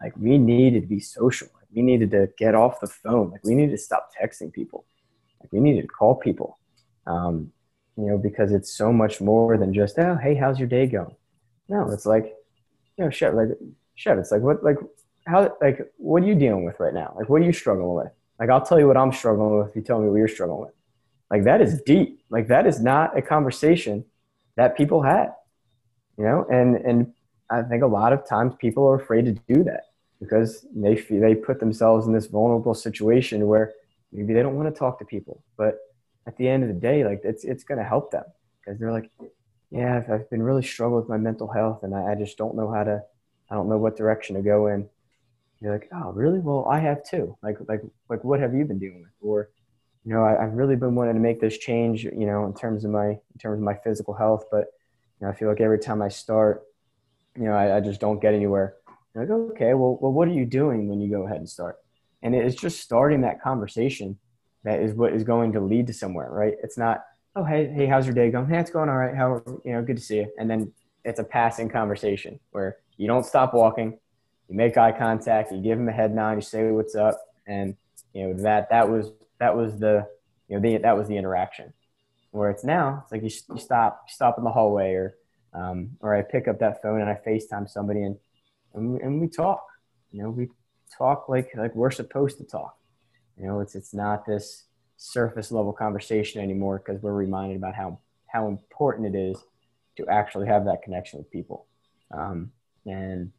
like we needed to be social. We needed to get off the phone. Like we needed to stop texting people. Like we needed to call people. Um, you know, because it's so much more than just, oh, hey, how's your day going? No, it's like, you know, shit, like, shit, it's like, what, like, how like what are you dealing with right now? Like what are you struggling with? Like I'll tell you what I'm struggling with if you tell me what you're struggling with. Like that is deep. Like that is not a conversation that people had. You know, and and I think a lot of times people are afraid to do that because they feel, they put themselves in this vulnerable situation where maybe they don't want to talk to people, but at the end of the day, like it's it's going to help them because they're like, yeah, I've, I've, been really struggling with my mental health, and I, I just don't know how to, I don't know what direction to go in you're like, oh, really? Well, I have too. Like, like, like, what have you been dealing with? Or, you know, I, have really been wanting to make this change, you know, in terms of my, in terms of my physical health. But, you know, I feel like every time I start, you know, I, I just don't get anywhere. Like, okay, well, well, what are you doing when you go ahead and start? And it's just starting that conversation that is what is going to lead to somewhere, right? It's not, oh, hey, hey, how's your day going? Hey, it's going all right. How, you know, good to see you. And then it's a passing conversation where you don't stop walking you make eye contact, you give them a head nod, you say what's up, and you know that that was that was the you know the, that was the interaction. Where it's now, it's like you, you stop you stop in the hallway, or um, or I pick up that phone and I FaceTime somebody and and we, and we talk. You know, we talk like like we're supposed to talk. You know, it's it's not this surface level conversation anymore because we're reminded about how how important it is to actually have that connection with people. Um, and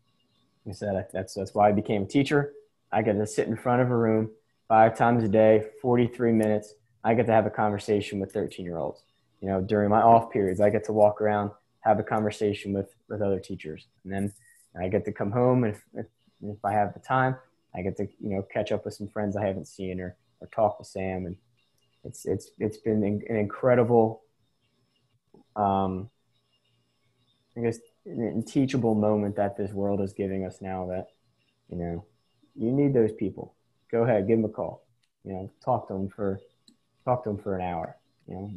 I said that's that's why I became a teacher. I get to sit in front of a room five times a day, 43 minutes. I get to have a conversation with 13 year olds. You know, during my off periods, I get to walk around, have a conversation with with other teachers, and then I get to come home and if, if, if I have the time, I get to you know catch up with some friends I haven't seen or or talk to Sam, and it's it's it's been an incredible. Um, I guess an teachable moment that this world is giving us now that you know you need those people. Go ahead give them a call. You know talk to them for talk to them for an hour you know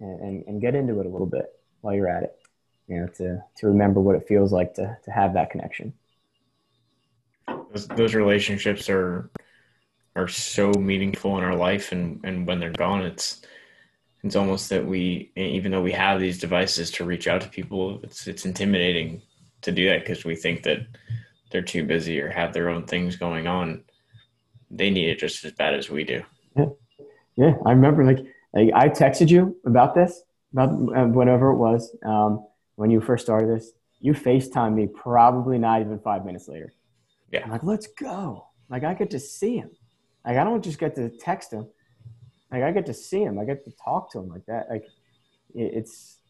and, and, and get into it a little bit while you're at it you know, to, to remember what it feels like to, to have that connection. Those, those relationships are, are so meaningful in our life. And, and when they're gone, it's, it's almost that we, even though we have these devices to reach out to people, it's, it's intimidating to do that because we think that they're too busy or have their own things going on. They need it just as bad as we do. Yeah. Yeah. I remember like, like I texted you about this, about uh, whatever it was. Um, when you first started this, you FaceTime me probably not even five minutes later. Yeah. I'm like, let's go. Like I get to see him. Like I don't just get to text him. Like I get to see him. I get to talk to him like that. Like it's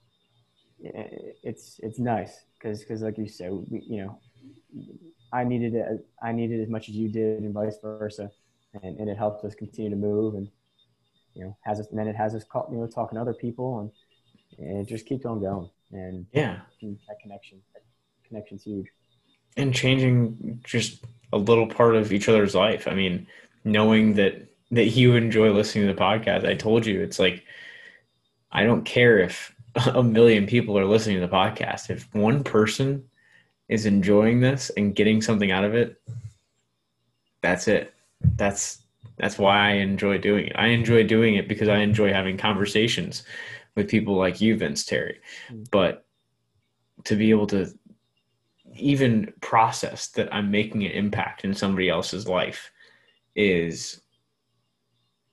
it's it's nice because because like you said, we, you know, I needed it. I needed as much as you did, and vice versa, and, and it helped us continue to move, and you know, has us, and then it has us, call, you know, talking to other people, and, and it just keeps on going, and yeah, that connection, that connection's huge, and changing just a little part of each other's life. I mean, knowing that that you enjoy listening to the podcast, I told you it's like I don't care if a million people are listening to the podcast. If one person is enjoying this and getting something out of it, that's it. That's that's why I enjoy doing it. I enjoy doing it because I enjoy having conversations with people like you, Vince Terry. Hmm. But to be able to even process that I'm making an impact in somebody else's life is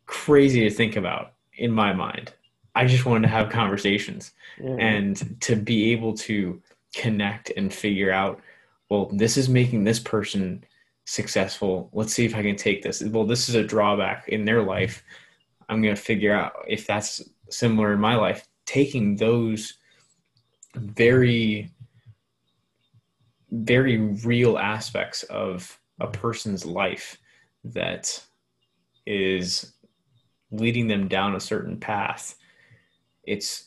crazy to think about in my mind. I just wanted to have conversations yeah. and to be able to connect and figure out, well, this is making this person successful. Let's see if I can take this. Well, this is a drawback in their life. I'm going to figure out if that's similar in my life. Taking those very, very real aspects of a person's life that is leading them down a certain path it's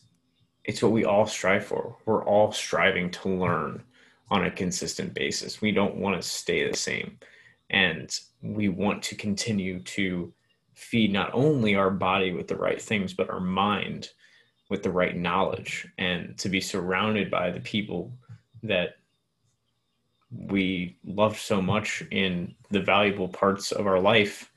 it's what we all strive for. We're all striving to learn on a consistent basis. We don't want to stay the same. And we want to continue to feed not only our body with the right things, but our mind with the right knowledge and to be surrounded by the people that we loved so much in the valuable parts of our life.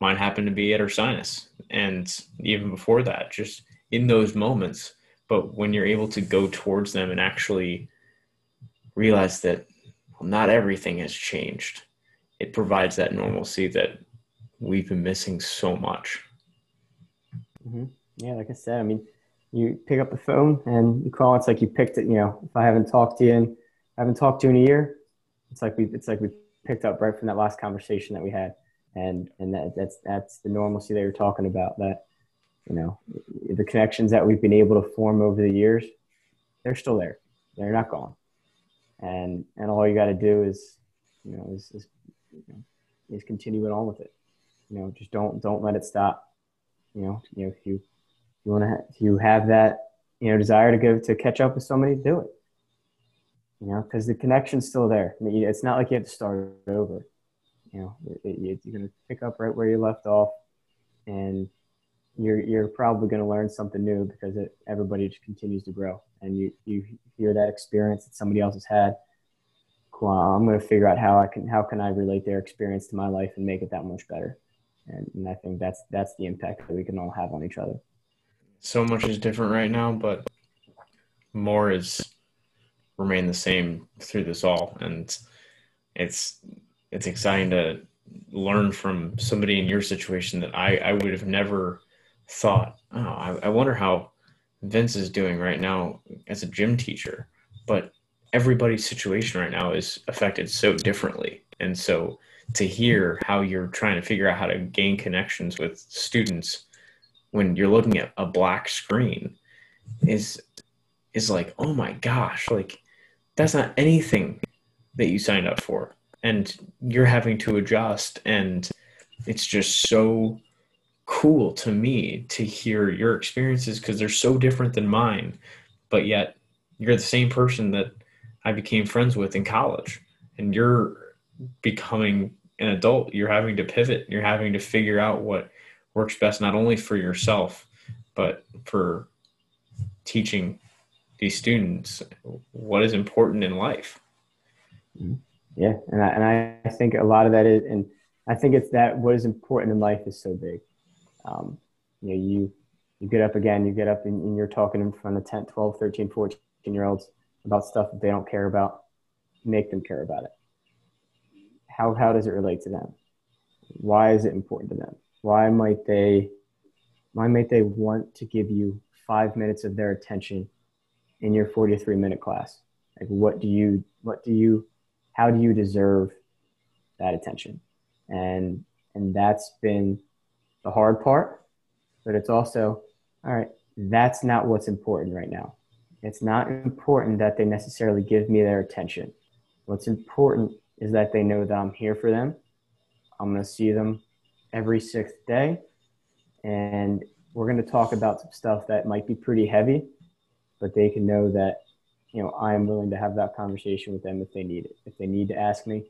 Mine happened to be at Ursinus. And even before that, just in those moments but when you're able to go towards them and actually realize that well, not everything has changed it provides that normalcy that we've been missing so much mm-hmm. yeah like i said i mean you pick up the phone and you call it's like you picked it you know if i haven't talked to you and I haven't talked to you in a year it's like we it's like we picked up right from that last conversation that we had and and that, that's that's the normalcy that you're talking about that you know, the connections that we've been able to form over the years, they're still there. They're not gone. And and all you got to do is, you know, is is, you know, is on with it. You know, just don't don't let it stop. You know, you know if you you want to if you have that you know desire to go to catch up with somebody, do it. You know, because the connection's still there. I mean, it's not like you have to start over. You know, it, it, you're going to pick up right where you left off, and you're you're probably going to learn something new because it, everybody just continues to grow and you you hear that experience that somebody else has had cool i'm going to figure out how i can how can i relate their experience to my life and make it that much better and, and i think that's that's the impact that we can all have on each other so much is different right now but more is remain the same through this all and it's it's exciting to learn from somebody in your situation that i i would have never thought, oh, I, I wonder how Vince is doing right now as a gym teacher. But everybody's situation right now is affected so differently. And so to hear how you're trying to figure out how to gain connections with students when you're looking at a black screen is is like, oh my gosh, like that's not anything that you signed up for. And you're having to adjust and it's just so cool to me to hear your experiences because they're so different than mine, but yet you're the same person that I became friends with in college, and you're becoming an adult. You're having to pivot. You're having to figure out what works best, not only for yourself, but for teaching these students what is important in life. Mm-hmm. Yeah, and I, and I think a lot of that is, and I think it's that what is important in life is so big. Um, you know, you you get up again, you get up and, and, you're talking in front of 10, 12, 13, 14 year olds about stuff that they don't care about. Make them care about it. How how does it relate to them? Why is it important to them? Why might they why might they want to give you five minutes of their attention in your 43 minute class? Like what do you what do you how do you deserve that attention? And and that's been the hard part, but it's also all right, that's not what's important right now. It's not important that they necessarily give me their attention. What's important is that they know that I'm here for them. I'm going to see them every sixth day. And we're going to talk about some stuff that might be pretty heavy, but they can know that, you know, I am willing to have that conversation with them if they need it. If they need to ask me,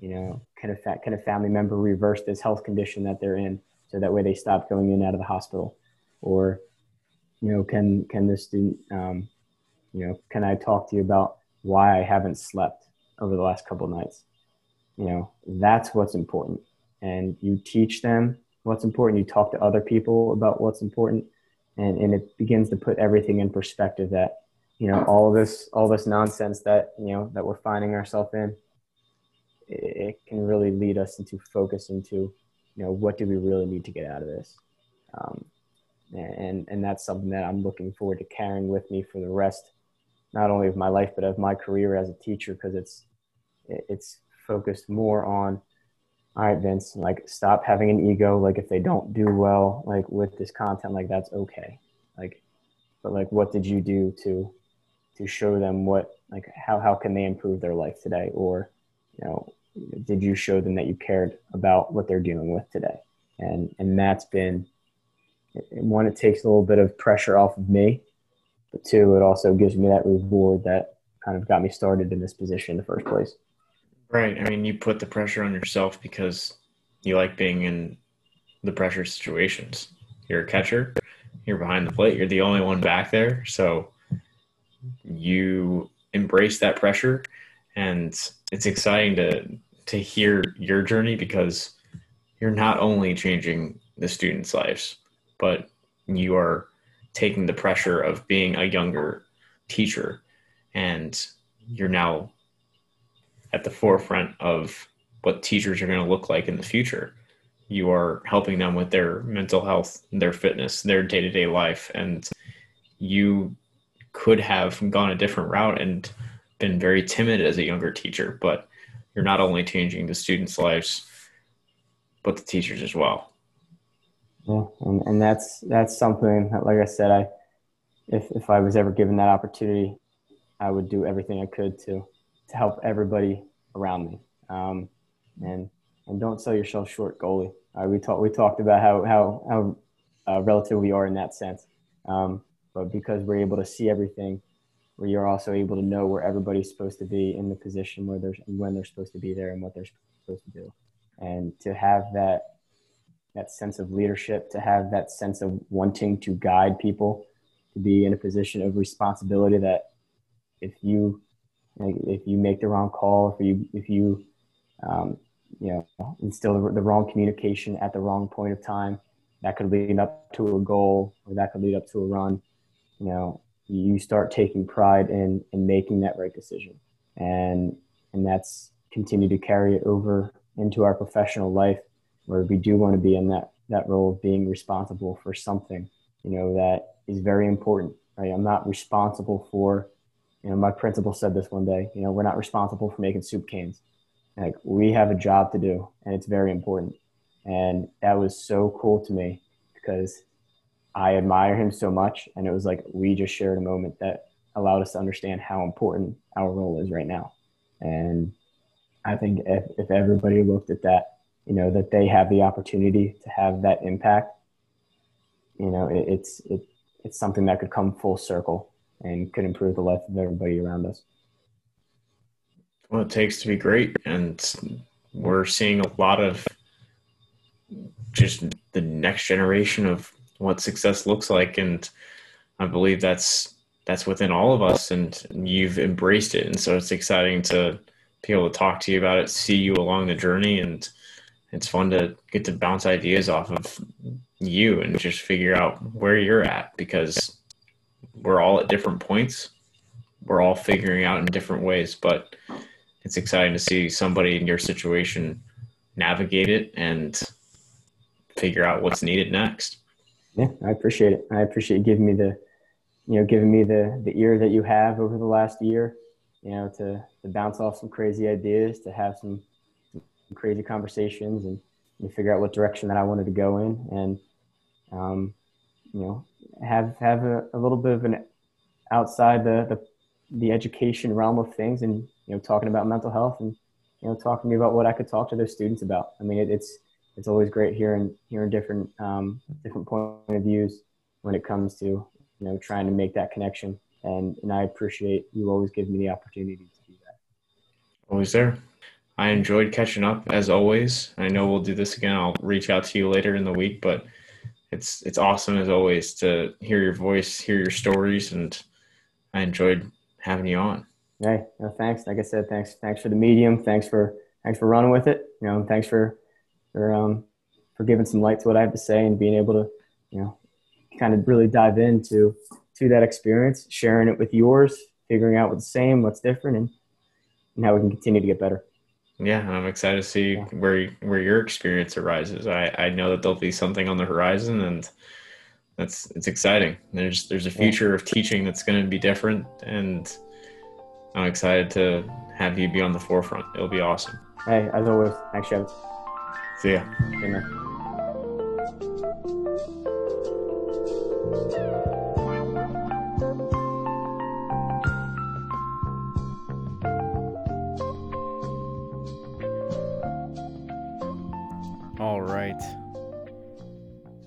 you know, can a, fa- can a family member reverse this health condition that they're in so that way they stop going in and out of the hospital? Or, you know, can, can this student, um, you know, can I talk to you about why I haven't slept over the last couple nights? You know, that's what's important. And you teach them what's important. You talk to other people about what's important. And, and it begins to put everything in perspective that, you know, all this, all this nonsense that, you know, that we're finding ourselves in, it, it can really lead us into focus into, you know, what do we really need to get out of this? Um, and, and that's something that I'm looking forward to carrying with me for the rest not only of my life but of my career as a teacher because it's it's focused more on all right vince like stop having an ego. Like if they don't do well like with this content like that's okay. Like but like what did you do to to show them what like how how can they improve their life today? Or you know did you show them that you cared about what they're dealing with today? And and that's been one it takes a little bit of pressure off of me but two, it also gives me that reward that kind of got me started in this position in the first place. Right. I mean, you put the pressure on yourself because you like being in the pressure situations. You're a catcher, you're behind the plate, you're the only one back there. So you embrace that pressure and it's exciting to to hear your journey because you're not only changing the students' lives, but you are taking the pressure of being a younger teacher and you're now at the forefront of what teachers are going to look like in the future. You are helping them with their mental health their fitness their day-to-day life and you could have gone a different route and been very timid as a younger teacher but you're not only changing the students lives but the teachers as well. Yeah, and, and that's that's something that, like I said, I if if I was ever given that opportunity, I would do everything I could to to help everybody around me. Um, and and don't sell yourself short, goalie. Uh, we talked we talked about how how how uh, relative we are in that sense. Um, but because we're able to see everything, we are also able to know where everybody's supposed to be in the position where they're when they're supposed to be there and what they're supposed to do, and to have that that sense of leadership, to have that sense of wanting to guide people, to be in a position of responsibility that if you if you make the wrong call, if you if you um, you know instill the, the wrong communication at the wrong point of time, that could lead up to a goal or that could lead up to a run. You know, you start taking pride in in making that right decision, and and that's continue to carry it over into our professional life where we do want to be in that that role of being responsible for something you know that is very important right i'm not responsible for you know my principal said this one day you know we're not responsible for making soup cans. Like we have a job to do and it's very important. And that was so cool to me because i admire him so much and it was like we just shared a moment that allowed us to understand how important our role is right now. And i think if, if everybody looked at that you know that they have the opportunity to have that impact you know it, it's it, it's something that could come full circle and could improve the life of everybody around us. Well it takes to be great and we're seeing a lot of just the next generation of what success looks like and i believe that's that's within all of us and you've embraced it and so it's exciting to be able to talk to you about it see you along the journey and it's fun to get to bounce ideas off of you and just figure out where you're at because we're all at different points. We're all figuring out in different ways but it's exciting to see somebody in your situation navigate it and figure out what's needed next. Yeah i appreciate it. I appreciate giving me the you know, giving me the the ear that you have over the last year, you know, to to bounce off some crazy ideas, to have some, some crazy conversations, and, and figure out what direction that I wanted to go in, and um, you know, have have a, a little bit of an outside the, the the education realm of things, and you know, talking about mental health, and you know, talking to me about what I could talk to those students about. I mean, it, it's it's always great hearing hearing different um, different point of views when it comes to you know, trying to make that connection. And, and I appreciate you always giving me the opportunity to do that. Always there. I enjoyed catching up as always. I know we'll do this again. I'll reach out to you later in the week, but it's it's awesome as always to hear your voice, hear your stories, and I enjoyed having you on. Hey, no, thanks. Like I said, thanks thanks for the medium. Thanks for thanks for running with it. You know, thanks for for um for giving some light to what I have to say and being able to you know kind of really dive into to that experience, sharing it with yours, figuring out what's the same, what's different, and, and how we can continue to get better. Yeah, I'm excited to see yeah. where where your experience arises. I, I know that there'll be something on the horizon, and that's it's exciting. There's there's a future yeah. of teaching that's going to be different, and I'm excited to have you be on the forefront. It'll be awesome. Hey, as always, thanks, Travis. See ya. Amen. All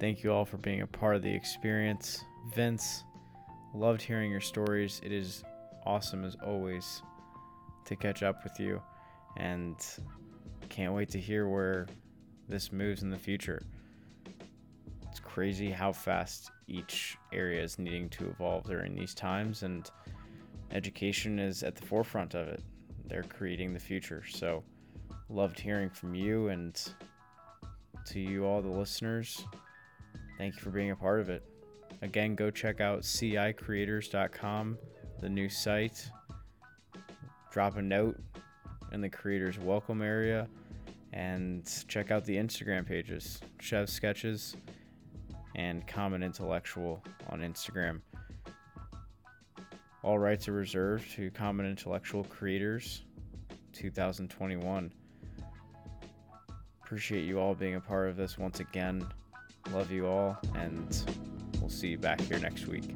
Thank you all for being a part of the experience. Vince, loved hearing your stories. It is awesome as always to catch up with you and can't wait to hear where this moves in the future. It's crazy how fast each area is needing to evolve during these times, and education is at the forefront of it. They're creating the future. So, loved hearing from you and to you, all the listeners. Thank you for being a part of it. Again, go check out cicreators.com, the new site. Drop a note in the creators welcome area and check out the Instagram pages, Shevs Sketches and Common Intellectual on Instagram. All rights are reserved to Common Intellectual Creators 2021. Appreciate you all being a part of this once again. Love you all, and we'll see you back here next week.